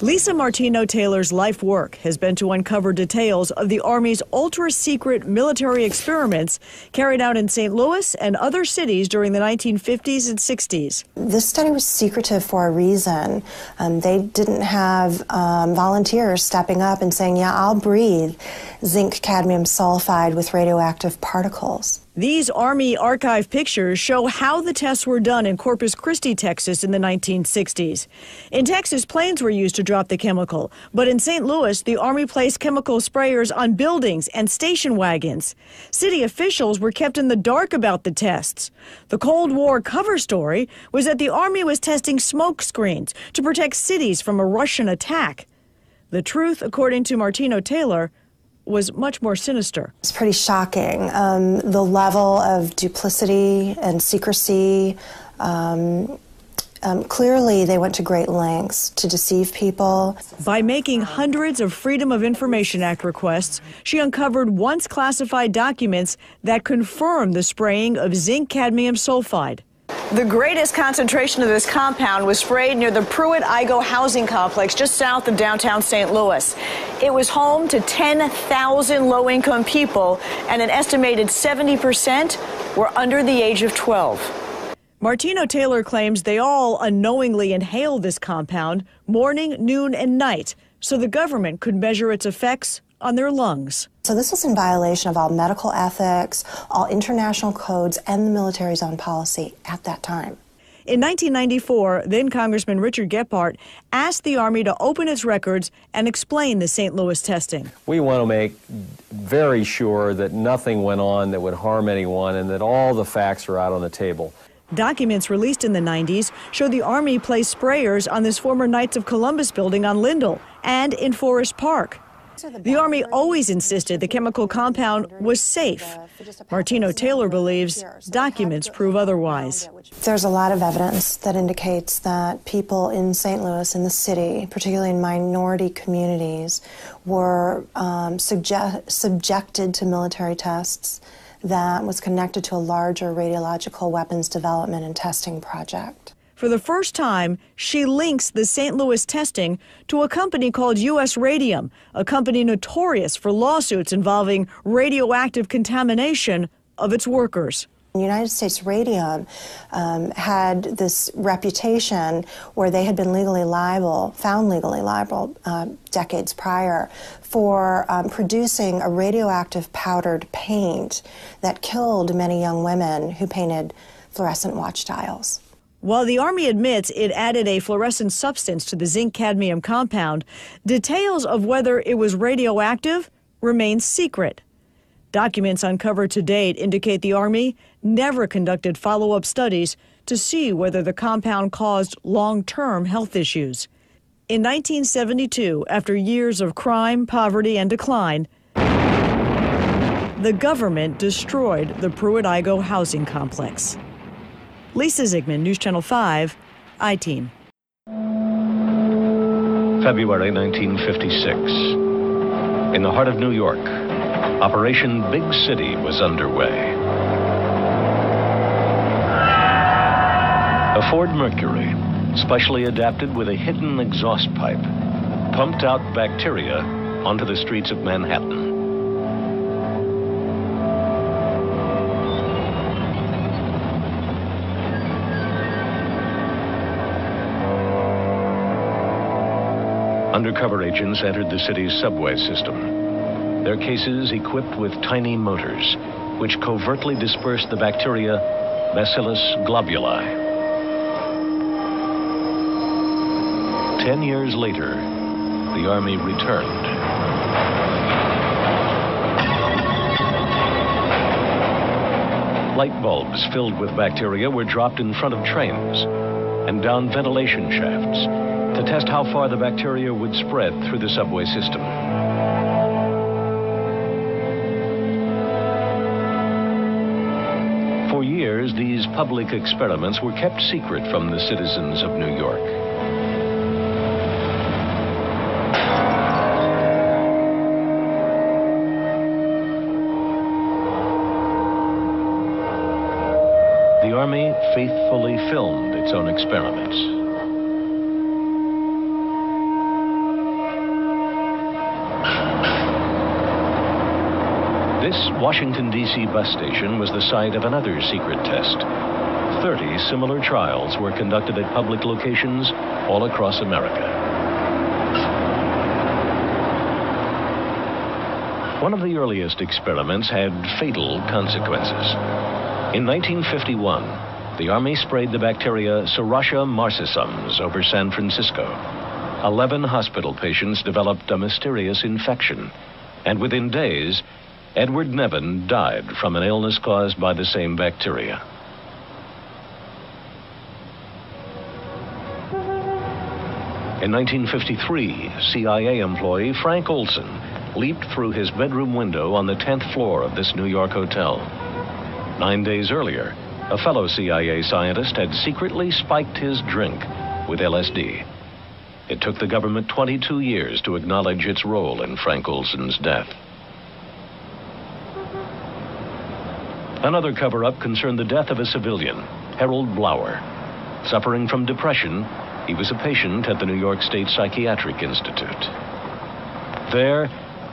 Lisa Martino Taylor's life work has been to uncover details of the Army's ultra secret military experiments carried out in St. Louis and other cities during the 1950s and 60s. This study was secretive for a reason. Um, they didn't have um, volunteers stepping up and saying, Yeah, I'll breathe zinc cadmium sulfide with radioactive particles. These Army archive pictures show how the tests were done in Corpus Christi, Texas in the 1960s. In Texas, planes were used to drop the chemical, but in St. Louis, the Army placed chemical sprayers on buildings and station wagons. City officials were kept in the dark about the tests. The Cold War cover story was that the Army was testing smoke screens to protect cities from a Russian attack. The truth, according to Martino Taylor, was much more sinister. It's pretty shocking. Um, the level of duplicity and secrecy. Um, um, clearly, they went to great lengths to deceive people. By making hundreds of Freedom of Information Act requests, she uncovered once classified documents that confirm the spraying of zinc cadmium sulfide. The greatest concentration of this compound was sprayed near the Pruitt Igoe housing complex just south of downtown St. Louis. It was home to 10,000 low income people, and an estimated 70% were under the age of 12. Martino Taylor claims they all unknowingly inhaled this compound morning, noon, and night so the government could measure its effects on their lungs. So this was in violation of all medical ethics, all international codes, and the military's own policy at that time. In 1994, then Congressman Richard Gephardt asked the Army to open its records and explain the St. Louis testing. We want to make very sure that nothing went on that would harm anyone and that all the facts are out on the table. Documents released in the 90s show the Army placed sprayers on this former Knights of Columbus building on Lindell and in Forest Park. The Army always insisted the chemical compound was safe. Martino Taylor believes documents prove otherwise. There's a lot of evidence that indicates that people in St. Louis, in the city, particularly in minority communities, were um, subject, subjected to military tests that was connected to a larger radiological weapons development and testing project. For the first time, she links the St. Louis testing to a company called U.S. Radium, a company notorious for lawsuits involving radioactive contamination of its workers. United States Radium um, had this reputation where they had been legally liable, found legally liable uh, decades prior, for um, producing a radioactive powdered paint that killed many young women who painted fluorescent watch dials. While the Army admits it added a fluorescent substance to the zinc cadmium compound, details of whether it was radioactive remain secret. Documents uncovered to date indicate the Army never conducted follow up studies to see whether the compound caused long term health issues. In 1972, after years of crime, poverty, and decline, the government destroyed the Pruitt-Igoe housing complex. Leisa Zigman, News Channel 5, I-Team. February 1956. In the heart of New York, Operation Big City was underway. A Ford Mercury, specially adapted with a hidden exhaust pipe, pumped out bacteria onto the streets of Manhattan. Undercover agents entered the city's subway system. Their cases equipped with tiny motors, which covertly dispersed the bacteria Bacillus globigii. Ten years later, the Army returned. Light bulbs filled with bacteria were dropped in front of trains and down ventilation shafts to test how far the bacteria would spread through the subway system. For years, these public experiments were kept secret from the citizens of New York. The Army faithfully filmed its own experiments. Washington, D.C. bus station was the site of another secret test. 30 similar trials were conducted at public locations all across America. One of the earliest experiments had fatal consequences. In 1951, the Army sprayed the bacteria Serratia marcescens over San Francisco. Eleven hospital patients developed a mysterious infection, and within days, Edward Nevin died from an illness caused by the same bacteria. In 1953, CIA employee Frank Olson leaped through his bedroom window on the 10th floor of this New York hotel. Nine days earlier, a fellow CIA scientist had secretly spiked his drink with LSD. It took the government 22 years to acknowledge its role in Frank Olson's death. Another cover up concerned the death of a civilian, Harold Blauer. Suffering from depression, he was a patient at the New York State Psychiatric Institute. There,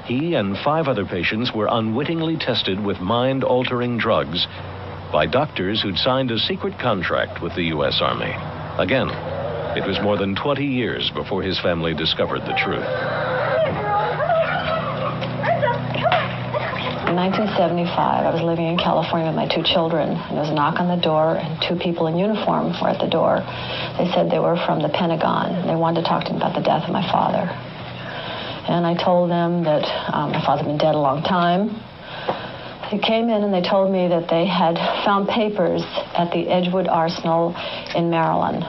he and five other patients were unwittingly tested with mind altering drugs by doctors who'd signed a secret contract with the U.S. Army. Again, it was more than 20 years before his family discovered the truth. In 1975, I was living in California with my two children, and there was a knock on the door, and two people in uniform were at the door. They said they were from the Pentagon, they wanted to talk to me about the death of my father. And I told them that um, my father had been dead a long time. They came in and they told me that they had found papers at the Edgewood Arsenal in Maryland.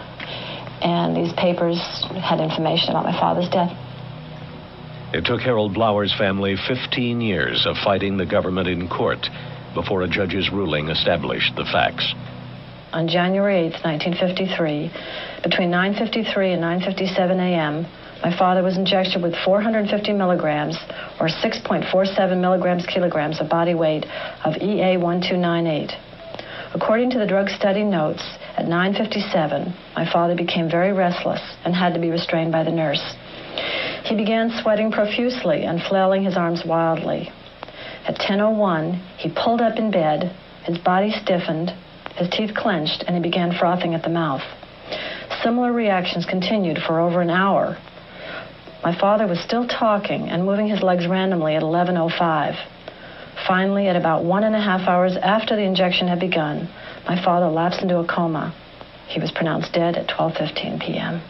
And these papers had information about my father's death. It took Harold Blauer's family 15 years of fighting the government in court before a judge's ruling established the facts. On January 8, 1953, between 9:53 and 9:57 a.m., my father was injected with 450 milligrams, or 6.47 milligrams kilograms of body weight of EA1298. According to the drug study notes, at 9:57, my father became very restless and had to be restrained by the nurse. He began sweating profusely and flailing his arms wildly. At 10:01, he pulled up in bed, his body stiffened, his teeth clenched, and he began frothing at the mouth. Similar reactions continued for over an hour. My father was still talking and moving his legs randomly at 11:05. Finally, at about one and a half hours after the injection had begun, my father lapsed into a coma. He was pronounced dead at 12:15 p.m.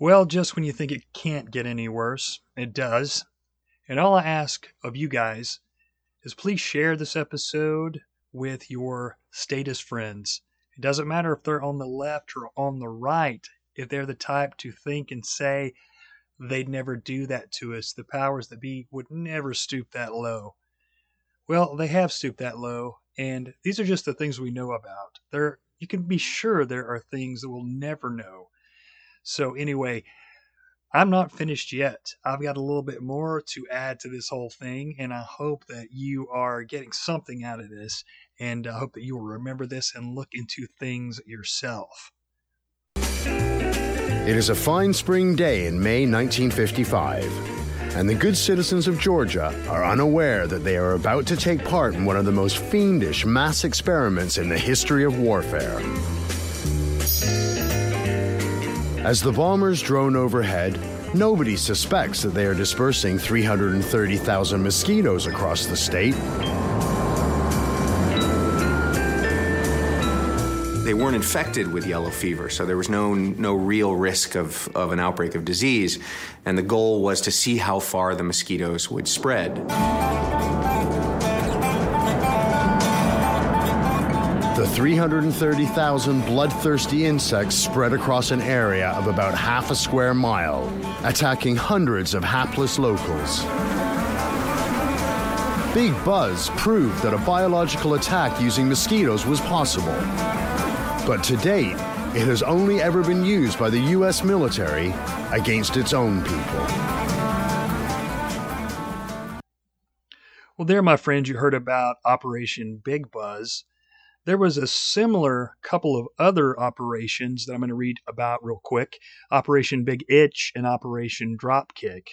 Well, just when you think it can't get any worse, it does. And all I ask of you guys is please share this episode with your status friends. It doesn't matter if they're on the left or on the right, if they're the type to think and say they'd never do that to us, the powers that be would never stoop that low. Well, they have stooped that low, and these are just the things we know about. There you can be sure there are things that we'll never know. So anyway, I'm not finished yet. I've got a little bit more to add to this whole thing, and I hope that you are getting something out of this, and I hope that you will remember this and look into things yourself. It is a fine spring day in May 1955, and the good citizens of Georgia are unaware that they are about to take part in one of the most fiendish mass experiments in the history of warfare. As the bombers drone overhead, nobody suspects that they are dispersing 330,000 mosquitoes across the state. They weren't infected with yellow fever, so there was no, no real risk of, of an outbreak of disease. And the goal was to see how far the mosquitoes would spread. 330,000 bloodthirsty insects spread across an area of about half a square mile, attacking hundreds of hapless locals. Big Buzz proved that a biological attack using mosquitoes was possible. But to date, it has only ever been used by the U.S. military against its own people. Well, there, my friends, you heard about Operation Big Buzz. There was a similar couple of other operations that I'm going to read about real quick Operation Big Itch and Operation Dropkick.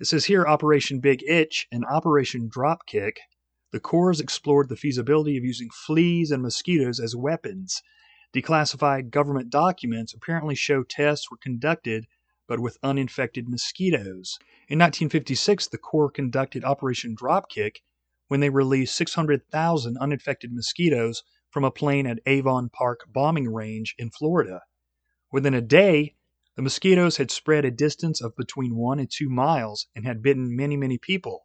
It says here Operation Big Itch and Operation Dropkick. The Corps explored the feasibility of using fleas and mosquitoes as weapons. Declassified government documents apparently show tests were conducted, but with uninfected mosquitoes. In 1956, the Corps conducted Operation Dropkick when they released 600,000 uninfected mosquitoes from a plane at Avon Park bombing range in Florida. Within a day, the mosquitoes had spread a distance of between one and two miles and had bitten many, many people.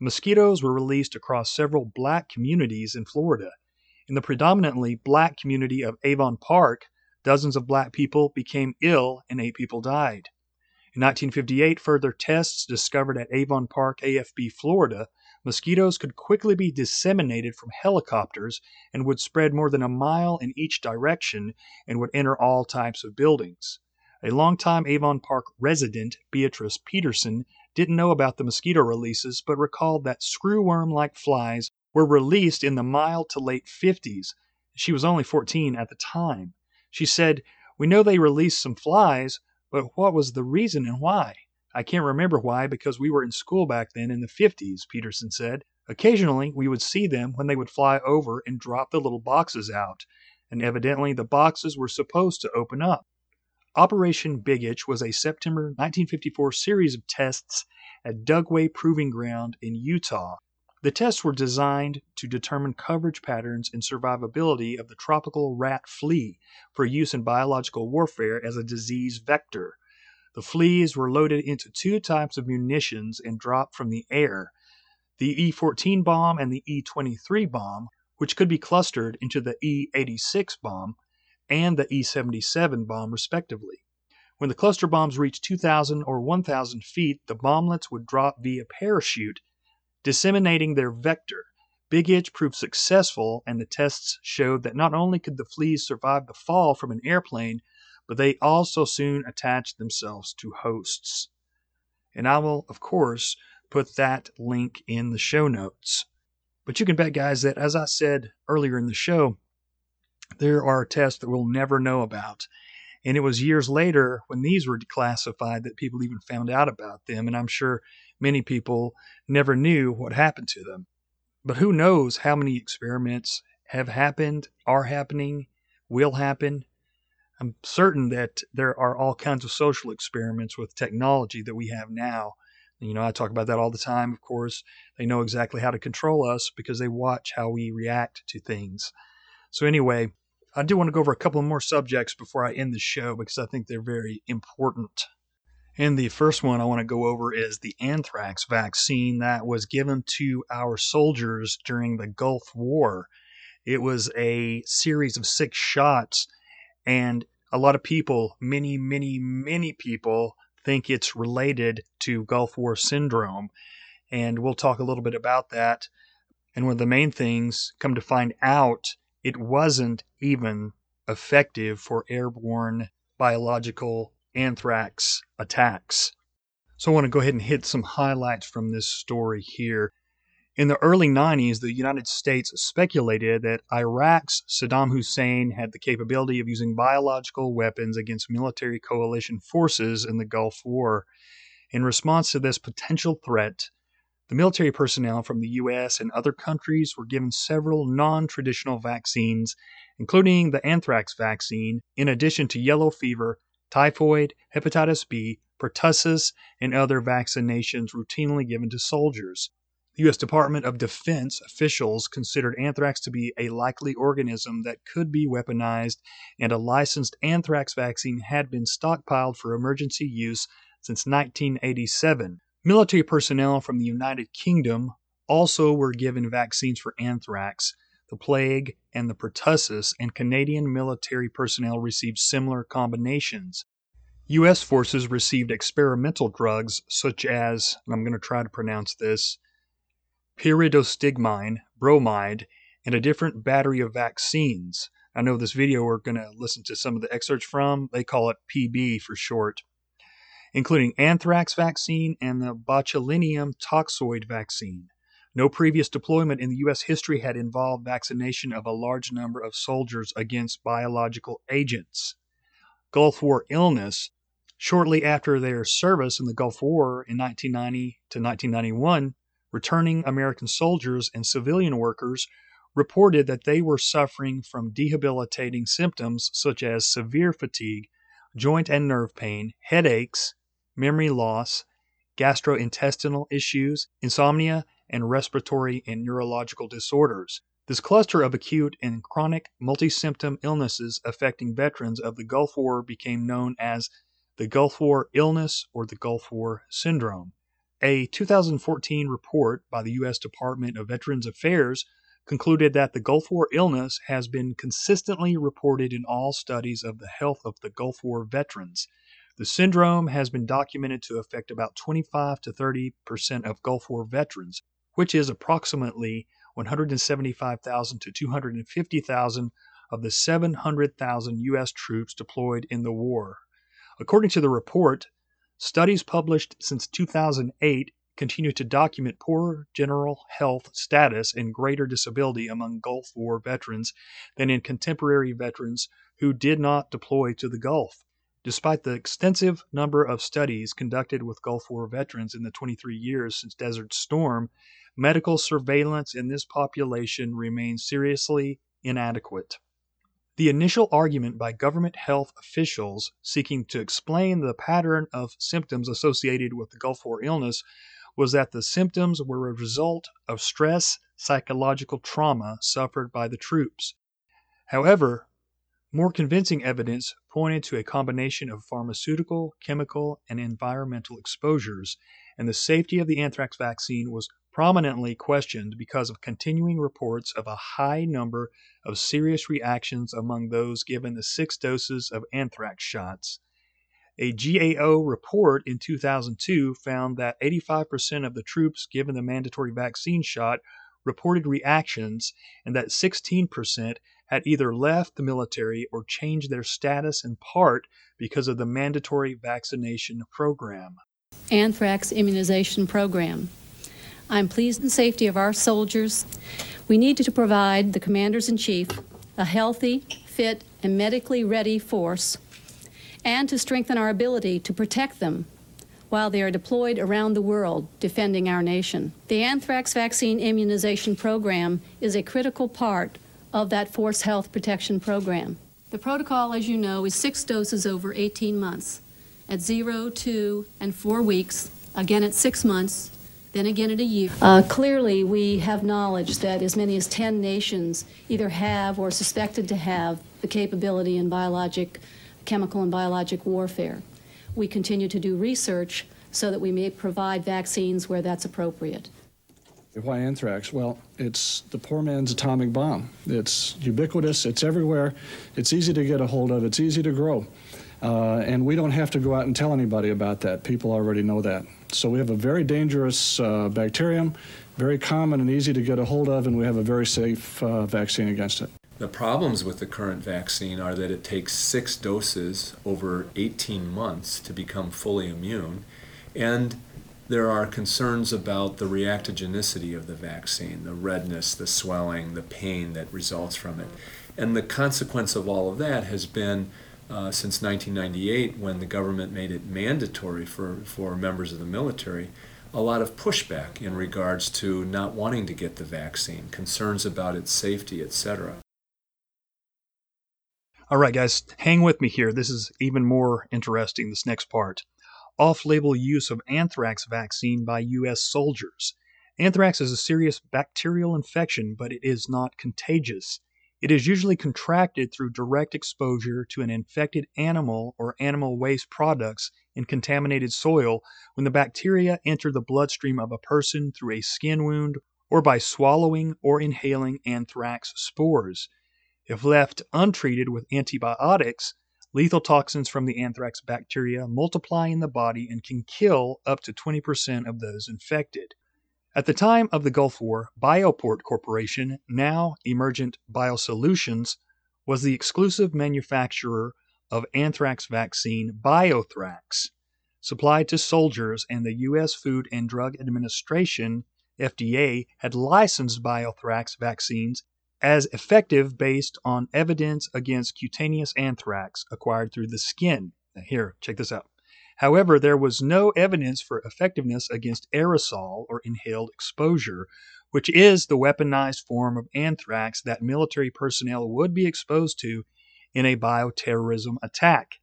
The mosquitoes were released across several black communities in Florida. In the predominantly black community of Avon Park, dozens of black people became ill and eight people died. In 1958, further tests discovered at Avon Park, AFB, Florida, mosquitoes could quickly be disseminated from helicopters and would spread more than a mile in each direction and would enter all types of buildings. A longtime Avon Park resident, Beatrice Peterson, didn't know about the mosquito releases but recalled that screwworm like flies were released in the mild to late 50s. She was only 14 at the time. She said, We know they released some flies, but what was the reason and why? I can't remember why because we were in school back then in the 50s, Peterson said. Occasionally, we would see them when they would fly over and drop the little boxes out, and evidently the boxes were supposed to open up. Operation Big Itch was a September 1954 series of tests at Dugway Proving Ground in Utah. The tests were designed to determine coverage patterns and survivability of the tropical rat flea for use in biological warfare as a disease vector. The fleas were loaded into two types of munitions and dropped from the air the E 14 bomb and the E 23 bomb, which could be clustered into the E 86 bomb and the E 77 bomb, respectively. When the cluster bombs reached 2,000 or 1,000 feet, the bomblets would drop via parachute, disseminating their vector. Big Itch proved successful, and the tests showed that not only could the fleas survive the fall from an airplane, but they also soon attached themselves to hosts. And I will, of course, put that link in the show notes. But you can bet, guys, that as I said earlier in the show, there are tests that we'll never know about. And it was years later when these were declassified that people even found out about them. And I'm sure many people never knew what happened to them. But who knows how many experiments have happened, are happening, will happen. I'm certain that there are all kinds of social experiments with technology that we have now. You know, I talk about that all the time, of course. They know exactly how to control us because they watch how we react to things. So, anyway, I do want to go over a couple more subjects before I end the show because I think they're very important. And the first one I want to go over is the anthrax vaccine that was given to our soldiers during the Gulf War. It was a series of six shots, and a lot of people, many, many, many people, think it's related to Gulf War syndrome. And we'll talk a little bit about that. And one of the main things, come to find out, it wasn't even effective for airborne biological anthrax attacks. So I want to go ahead and hit some highlights from this story here. In the early 90s, the United States speculated that Iraq's Saddam Hussein had the capability of using biological weapons against military coalition forces in the Gulf War. In response to this potential threat, the military personnel from the U.S. and other countries were given several non traditional vaccines, including the anthrax vaccine, in addition to yellow fever, typhoid, hepatitis B, pertussis, and other vaccinations routinely given to soldiers. U.S. Department of Defense officials considered anthrax to be a likely organism that could be weaponized, and a licensed anthrax vaccine had been stockpiled for emergency use since 1987. Military personnel from the United Kingdom also were given vaccines for anthrax, the plague, and the pertussis, and Canadian military personnel received similar combinations. U.S. forces received experimental drugs such as, and I'm going to try to pronounce this, pyridostigmine, bromide, and a different battery of vaccines. I know this video we're going to listen to some of the excerpts from. They call it PB for short including anthrax vaccine and the botulinum toxoid vaccine. No previous deployment in the U.S. history had involved vaccination of a large number of soldiers against biological agents. Gulf War illness. Shortly after their service in the Gulf War in 1990 to 1991, returning American soldiers and civilian workers reported that they were suffering from debilitating symptoms such as severe fatigue, joint and nerve pain, headaches, memory loss, gastrointestinal issues, insomnia, and respiratory and neurological disorders. This cluster of acute and chronic multi-symptom illnesses affecting veterans of the Gulf War became known as the Gulf War illness or the Gulf War syndrome. A 2014 report by the U.S. Department of Veterans Affairs concluded that the Gulf War illness has been consistently reported in all studies of the health of the Gulf War veterans. The syndrome has been documented to affect about 25 to 30 percent of Gulf War veterans, which is approximately 175,000 to 250,000 of the 700,000 U.S. troops deployed in the war. According to the report, studies published since 2008 continue to document poor general health status and greater disability among Gulf War veterans than in contemporary veterans who did not deploy to the Gulf. Despite the extensive number of studies conducted with Gulf War veterans in the 23 years since Desert Storm, medical surveillance in this population remains seriously inadequate. The initial argument by government health officials seeking to explain the pattern of symptoms associated with the Gulf War illness was that the symptoms were a result of stress psychological trauma suffered by the troops. However, more convincing evidence pointed to a combination of pharmaceutical, chemical, and environmental exposures, and the safety of the anthrax vaccine was prominently questioned because of continuing reports of a high number of serious reactions among those given the six doses of anthrax shots. A GAO report in 2002 found that 85% of the troops given the mandatory vaccine shot reported reactions and that 16% had either left the military or changed their status in part because of the mandatory vaccination program. Anthrax immunization program. I'm pleased in safety of our soldiers. We need to provide the commanders in chief a healthy, fit, and medically ready force, and to strengthen our ability to protect them while they are deployed around the world defending our nation. The anthrax vaccine immunization program is a critical part of that force health protection program. The protocol, as you know, is six doses over 18 months at zero, two, and four weeks, again at six months, then again in a year. Uh, clearly, we have knowledge that as many as 10 nations either have or suspected to have the capability in biologic, chemical, and biologic warfare. We continue to do research so that we may provide vaccines where that's appropriate. Why anthrax? Well, it's the poor man's atomic bomb. It's ubiquitous, it's everywhere, it's easy to get a hold of, it's easy to grow. Uh, and we don't have to go out and tell anybody about that. People already know that. So we have a very dangerous uh, bacterium, very common and easy to get a hold of, and we have a very safe uh, vaccine against it. The problems with the current vaccine are that it takes six doses over 18 months to become fully immune, and there are concerns about the reactogenicity of the vaccine, the redness, the swelling, the pain that results from it. And the consequence of all of that has been uh, since 1998, when the government made it mandatory for, for members of the military, a lot of pushback in regards to not wanting to get the vaccine, concerns about its safety, etc. All right, guys, hang with me here. This is even more interesting, this next part. Off label use of anthrax vaccine by U.S. soldiers. Anthrax is a serious bacterial infection, but it is not contagious. It is usually contracted through direct exposure to an infected animal or animal waste products in contaminated soil when the bacteria enter the bloodstream of a person through a skin wound or by swallowing or inhaling anthrax spores. If left untreated with antibiotics, lethal toxins from the anthrax bacteria multiply in the body and can kill up to 20% of those infected. At the time of the Gulf War, Bioport Corporation, now Emergent Biosolutions, was the exclusive manufacturer of anthrax vaccine Biothrax, supplied to soldiers, and the U.S. Food and Drug Administration, FDA, had licensed Biothrax vaccines as effective based on evidence against cutaneous anthrax acquired through the skin. Now here, check this out. However, there was no evidence for effectiveness against aerosol or inhaled exposure, which is the weaponized form of anthrax that military personnel would be exposed to in a bioterrorism attack.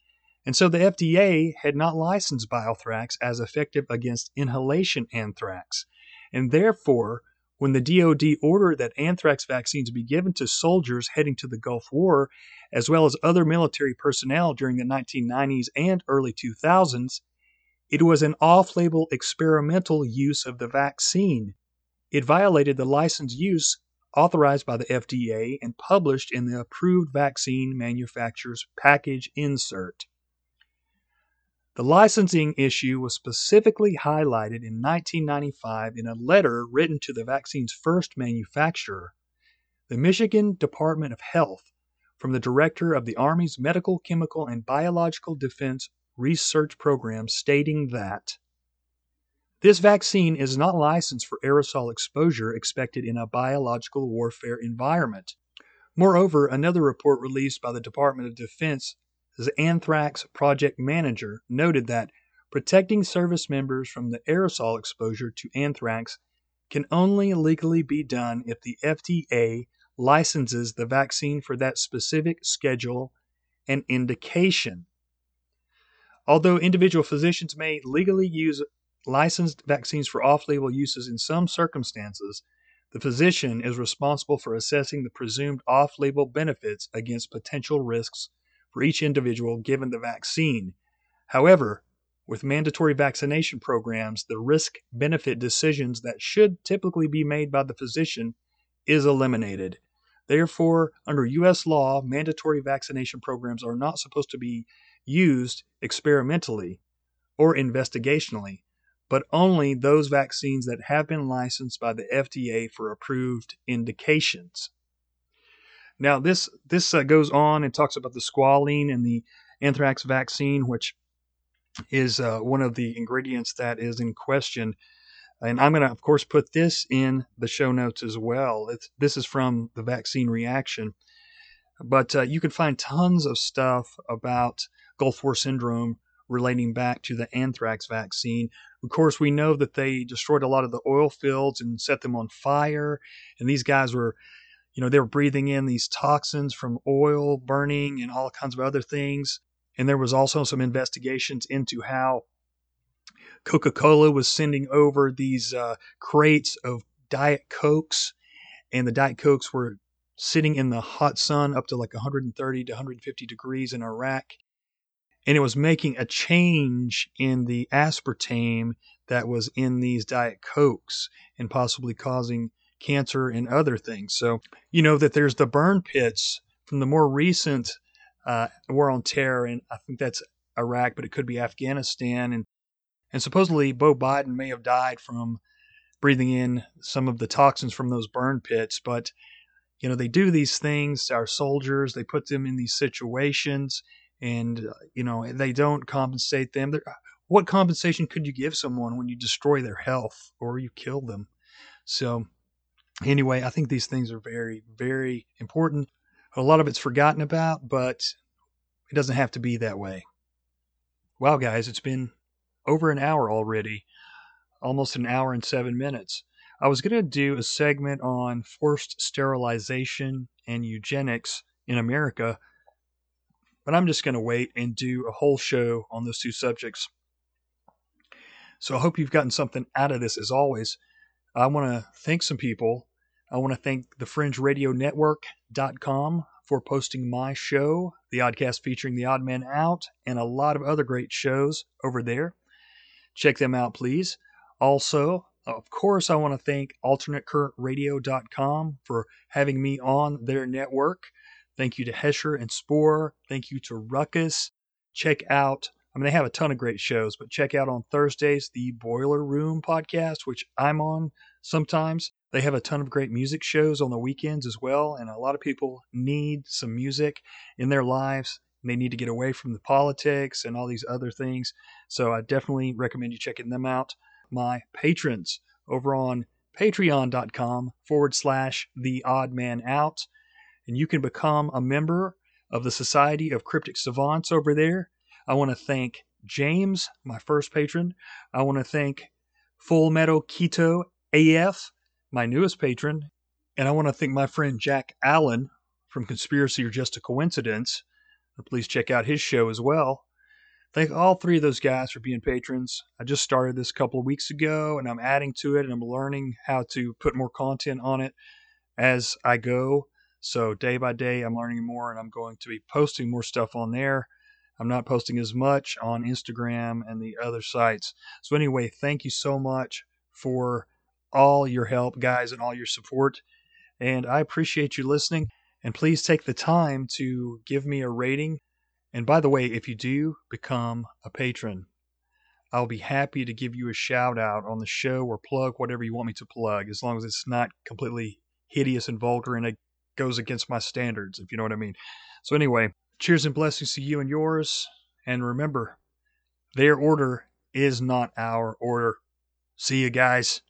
And so the FDA had not licensed Biothrax as effective against inhalation anthrax. And therefore, when the DoD ordered that anthrax vaccines be given to soldiers heading to the Gulf War, as well as other military personnel during the 1990s and early 2000s, it was an off label experimental use of the vaccine. It violated the license use authorized by the FDA and published in the approved vaccine manufacturer's package insert. The licensing issue was specifically highlighted in 1995 in a letter written to the vaccine's first manufacturer, the Michigan Department of Health, from the director of the Army's Medical, Chemical, and Biological Defense Research Program, stating that this vaccine is not licensed for aerosol exposure expected in a biological warfare environment. Moreover, another report released by the Department of Defense the anthrax project manager noted that protecting service members from the aerosol exposure to anthrax can only legally be done if the FDA licenses the vaccine for that specific schedule and indication. Although individual physicians may legally use licensed vaccines for off label uses in some circumstances, the physician is responsible for assessing the presumed off label benefits against potential risks for each individual given the vaccine. However, with mandatory vaccination programs, the risk benefit decisions that should typically be made by the physician is eliminated. Therefore, under U.S. law, mandatory vaccination programs are not supposed to be used experimentally or investigationally, but only those vaccines that have been licensed by the FDA for approved indications. Now, this this uh, goes on and talks about the squalene and the anthrax vaccine, which is uh, one of the ingredients that is in question. And I'm going to, of course, put this in the show notes as well. It's, this is from the vaccine reaction. But uh, you can find tons of stuff about Gulf War syndrome relating back to the anthrax vaccine. Of course, we know that they destroyed a lot of the oil fields and set them on fire. And these guys were, you know, they were breathing in these toxins from oil burning and all kinds of other things. And there was also some investigations into how Coca Cola was sending over these uh, crates of Diet Cokes, and the Diet Cokes were sitting in the hot sun up to like 130 to 150 degrees in Iraq. And it was making a change in the aspartame that was in these Diet Cokes and possibly causing cancer and other things. So, you know, that there's the burn pits from the more recent uh, war on terror, and I think that's Iraq, but it could be Afghanistan. And and supposedly Beau Biden may have died from breathing in some of the toxins from those burn pits. But you know they do these things to our soldiers. They put them in these situations, and uh, you know they don't compensate them. They're, what compensation could you give someone when you destroy their health or you kill them? So anyway, I think these things are very, very important. A lot of it's forgotten about, but it doesn't have to be that way. Wow, guys, it's been over an hour already, almost an hour and seven minutes. I was going to do a segment on forced sterilization and eugenics in America, but I'm just going to wait and do a whole show on those two subjects. So I hope you've gotten something out of this as always. I want to thank some people I want to thank the Fringe Radio Network.com for posting my show, The Oddcast featuring The Odd Man Out, and a lot of other great shows over there. Check them out, please. Also, of course, I want to thank AlternateCurrentRadio.com for having me on their network. Thank you to Hesher and Spoor. Thank you to Ruckus. Check out, I mean, they have a ton of great shows, but check out on Thursdays the Boiler Room podcast, which I'm on sometimes. They have a ton of great music shows on the weekends as well, and a lot of people need some music in their lives. They need to get away from the politics and all these other things. So I definitely recommend you checking them out. My patrons over on patreon.com forward slash the odd man out. And you can become a member of the Society of Cryptic Savants over there. I want to thank James, my first patron. I want to thank Full Metal Keto AF my newest patron, and I want to thank my friend Jack Allen from Conspiracy or Just a Coincidence. Please check out his show as well. Thank all three of those guys for being patrons. I just started this a couple of weeks ago and I'm adding to it and I'm learning how to put more content on it as I go. So day by day, I'm learning more and I'm going to be posting more stuff on there. I'm not posting as much on Instagram and the other sites. So, anyway, thank you so much for all your help, guys, and all your support. And I appreciate you listening. And please take the time to give me a rating. And by the way, if you do become a patron, I'll be happy to give you a shout out on the show or plug whatever you want me to plug, as long as it's not completely hideous and vulgar and it goes against my standards, if you know what I mean. So, anyway, cheers and blessings to you and yours. And remember, their order is not our order. See you guys.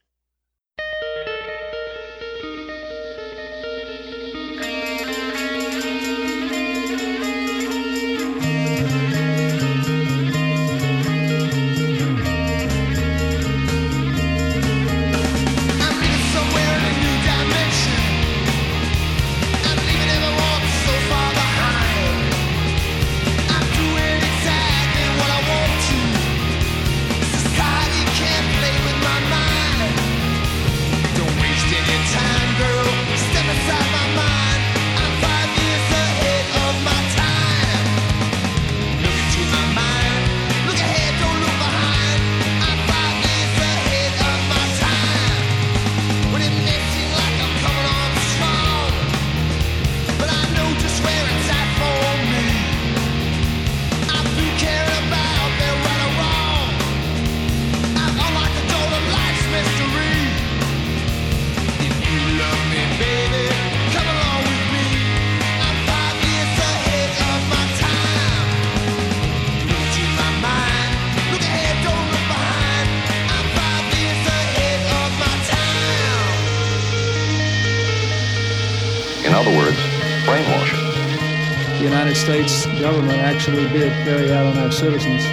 Government actually did carry out on our citizens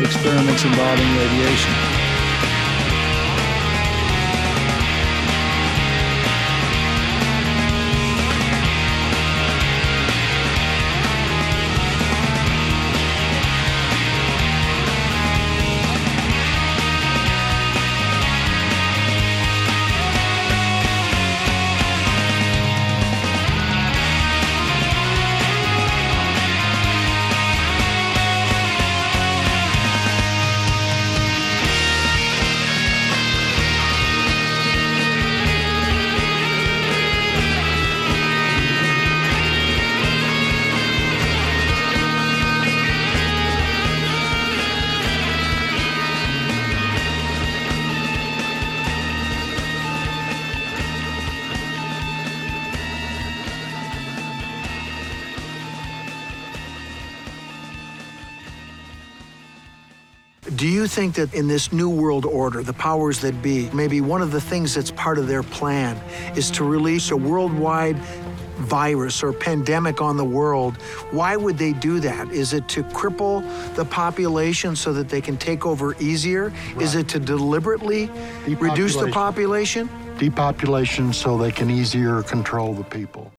experiments involving radiation. Think that in this new world order, the powers that be, maybe one of the things that's part of their plan is to release a worldwide virus or pandemic on the world? Why would they do that? Is it to cripple the population so that they can take over easier? Is it to deliberately reduce the population? Depopulation so they can easier control the people.